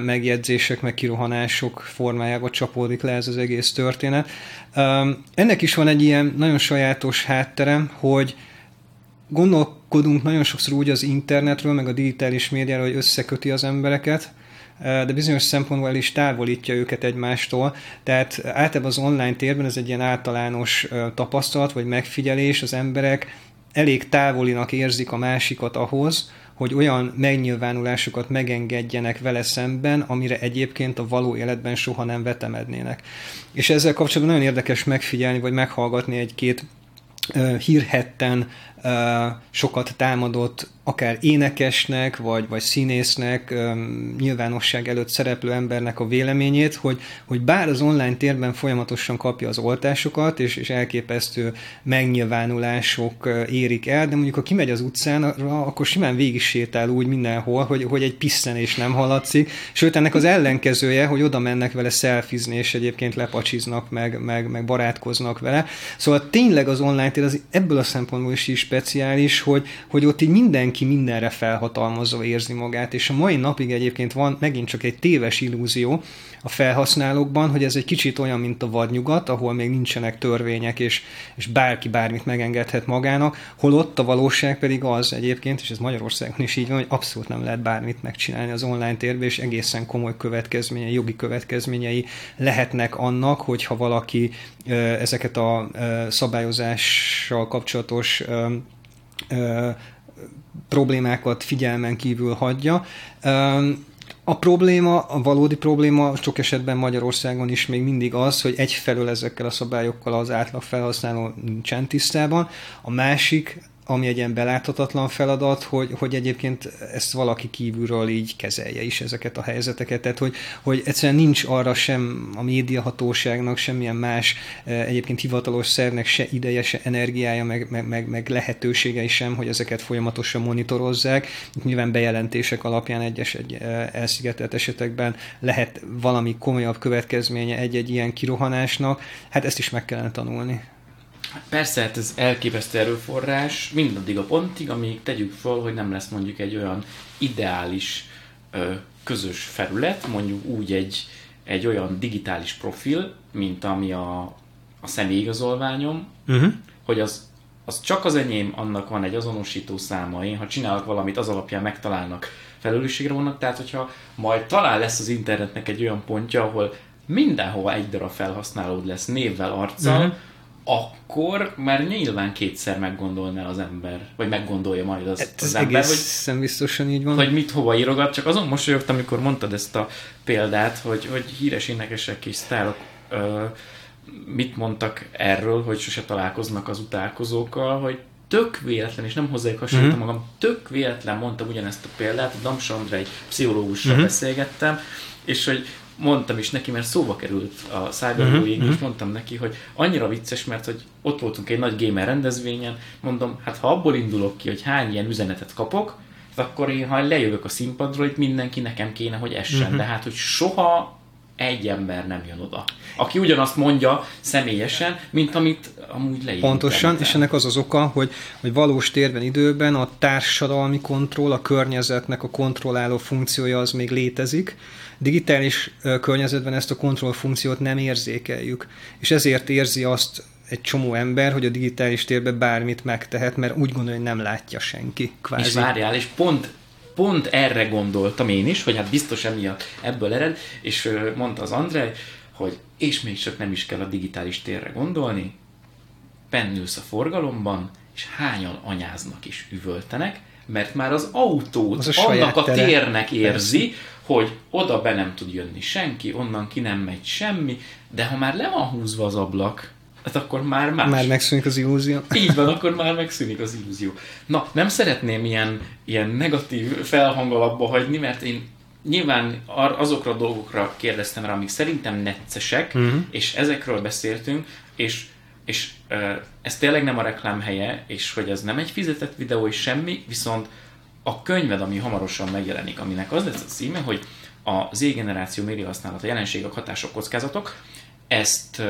megjegyzések, meg kirohanások formájába csapódik le ez az egész történet. Ennek is van egy ilyen nagyon sajátos hátterem, hogy gondolkodunk nagyon sokszor úgy az internetről, meg a digitális médiáról, hogy összeköti az embereket, de bizonyos szempontból is távolítja őket egymástól. Tehát általában az online térben ez egy ilyen általános tapasztalat, vagy megfigyelés, az emberek elég távolinak érzik a másikat ahhoz, hogy olyan megnyilvánulásokat megengedjenek vele szemben, amire egyébként a való életben soha nem vetemednének. És ezzel kapcsolatban nagyon érdekes megfigyelni, vagy meghallgatni egy-két hírhetten sokat támadott akár énekesnek, vagy, vagy színésznek, nyilvánosság előtt szereplő embernek a véleményét, hogy, hogy bár az online térben folyamatosan kapja az oltásokat, és, és elképesztő megnyilvánulások érik el, de mondjuk ha kimegy az utcára, akkor simán végig sétál úgy mindenhol, hogy, hogy egy pisszenés nem hallatszik, sőt ennek az ellenkezője, hogy oda mennek vele szelfizni, és egyébként lepacsiznak, meg, meg, meg barátkoznak vele. Szóval tényleg az online tér az ebből a szempontból is, is speciális, hogy, hogy ott így minden mindenki mindenre felhatalmazva érzi magát, és a mai napig egyébként van megint csak egy téves illúzió a felhasználókban, hogy ez egy kicsit olyan, mint a vadnyugat, ahol még nincsenek törvények, és, és bárki bármit megengedhet magának, holott a valóság pedig az egyébként, és ez Magyarországon is így van, hogy abszolút nem lehet bármit megcsinálni az online térben, és egészen komoly következményei, jogi következményei lehetnek annak, hogyha valaki ezeket a szabályozással kapcsolatos problémákat figyelmen kívül hagyja. A probléma, a valódi probléma sok esetben Magyarországon is még mindig az, hogy egyfelől ezekkel a szabályokkal az átlag felhasználó nincsen tisztában, a másik ami egy ilyen beláthatatlan feladat, hogy, hogy egyébként ezt valaki kívülről így kezelje is ezeket a helyzeteket, tehát hogy, hogy egyszerűen nincs arra sem a médiahatóságnak, semmilyen más eh, egyébként hivatalos szervnek se ideje, se energiája, meg, meg, meg, meg lehetőségei sem, hogy ezeket folyamatosan monitorozzák. Itt nyilván bejelentések alapján egyes egy eh, elszigetelt esetekben lehet valami komolyabb következménye egy-egy ilyen kirohanásnak, hát ezt is meg kellene tanulni. Persze, hát ez elképesztő erőforrás, mindaddig a pontig, amíg tegyük fel, hogy nem lesz mondjuk egy olyan ideális ö, közös felület, mondjuk úgy egy, egy olyan digitális profil, mint ami a, a személyigazolványom, uh-huh. hogy az, az csak az enyém, annak van egy azonosító száma, én ha csinálok valamit, az alapján megtalálnak felelősségre vannak, tehát hogyha majd talán lesz az internetnek egy olyan pontja, ahol mindenhova egy darab felhasználód lesz névvel, arccal, uh-huh akkor már nyilván kétszer meggondolná az ember, vagy meggondolja majd az, hát az ember, hogy, biztosan így van. Hogy mit hova írogat, csak azon mosolyogtam, amikor mondtad ezt a példát, hogy, hogy híres énekesek és sztárok ö, mit mondtak erről, hogy sose találkoznak az utálkozókkal, hogy tök véletlen, és nem hozzájuk hasonlítom mm-hmm. magam, tök véletlen mondtam ugyanezt a példát, a Damsa Andrei pszichológussal mm-hmm. beszélgettem, és hogy mondtam is neki, mert szóba került a cyberbullying, uh-huh, és mondtam neki, hogy annyira vicces, mert hogy ott voltunk egy nagy gamer rendezvényen, mondom, hát ha abból indulok ki, hogy hány ilyen üzenetet kapok, akkor én, ha lejövök a színpadról, itt mindenki nekem kéne, hogy essen. Uh-huh. De hát, hogy soha egy ember nem jön oda. Aki ugyanazt mondja személyesen, mint amit amúgy leírt. Pontosan, és ennek az az oka, hogy, hogy valós térben, időben a társadalmi kontroll, a környezetnek a kontrolláló funkciója az még létezik, digitális környezetben ezt a kontrollfunkciót nem érzékeljük, és ezért érzi azt egy csomó ember, hogy a digitális térben bármit megtehet, mert úgy gondolja, hogy nem látja senki. Kvázi. És várjál, és pont pont erre gondoltam én is, hogy hát biztos emiatt ebből ered, és mondta az Andrej, hogy és még csak nem is kell a digitális térre gondolni, pennülsz a forgalomban, és hányan anyáznak is üvöltenek, mert már az autót az a annak a térnek érzi, Persze. hogy oda be nem tud jönni senki, onnan ki nem megy semmi, de ha már le van húzva az ablak, hát akkor már más. Már megszűnik az illúzió. Így van, akkor már megszűnik az illúzió. Na, nem szeretném ilyen, ilyen negatív felhangolapba hagyni, mert én nyilván azokra a dolgokra kérdeztem rá, amik szerintem neccesek, uh-huh. és ezekről beszéltünk, és és ez tényleg nem a reklám helye, és hogy ez nem egy fizetett videó és semmi, viszont a könyved, ami hamarosan megjelenik, aminek az lesz a címe, hogy a Z-generáció média használata, jelenségek, hatások, kockázatok, ezt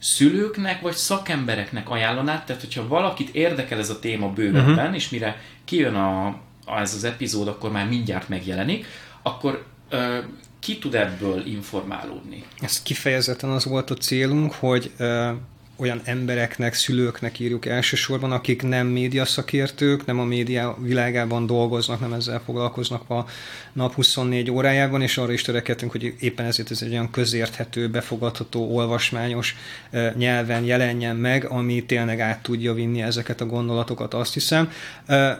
szülőknek vagy szakembereknek ajánlanád, tehát hogyha valakit érdekel ez a téma bővebben, uh-huh. és mire kijön a, a, ez az epizód, akkor már mindjárt megjelenik, akkor ö, ki tud ebből informálódni? Ez kifejezetten az volt a célunk, hogy ö, olyan embereknek, szülőknek írjuk elsősorban, akik nem média szakértők, nem a média világában dolgoznak, nem ezzel foglalkoznak a nap 24 órájában, és arra is törekedtünk, hogy éppen ezért ez egy olyan közérthető, befogadható, olvasmányos nyelven jelenjen meg, ami tényleg át tudja vinni ezeket a gondolatokat, azt hiszem.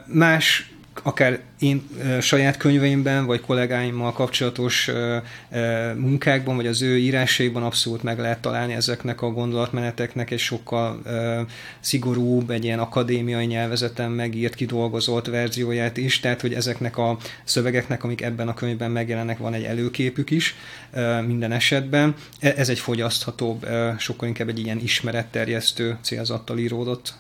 Más akár én saját könyveimben, vagy kollégáimmal kapcsolatos munkákban, vagy az ő írásaiban abszolút meg lehet találni ezeknek a gondolatmeneteknek egy sokkal szigorúbb, egy ilyen akadémiai nyelvezeten megírt, kidolgozott verzióját is, tehát hogy ezeknek a szövegeknek, amik ebben a könyvben megjelennek, van egy előképük is minden esetben. E, ez egy fogyaszthatóbb, sokkal inkább egy ilyen ismeretterjesztő célzattal íródott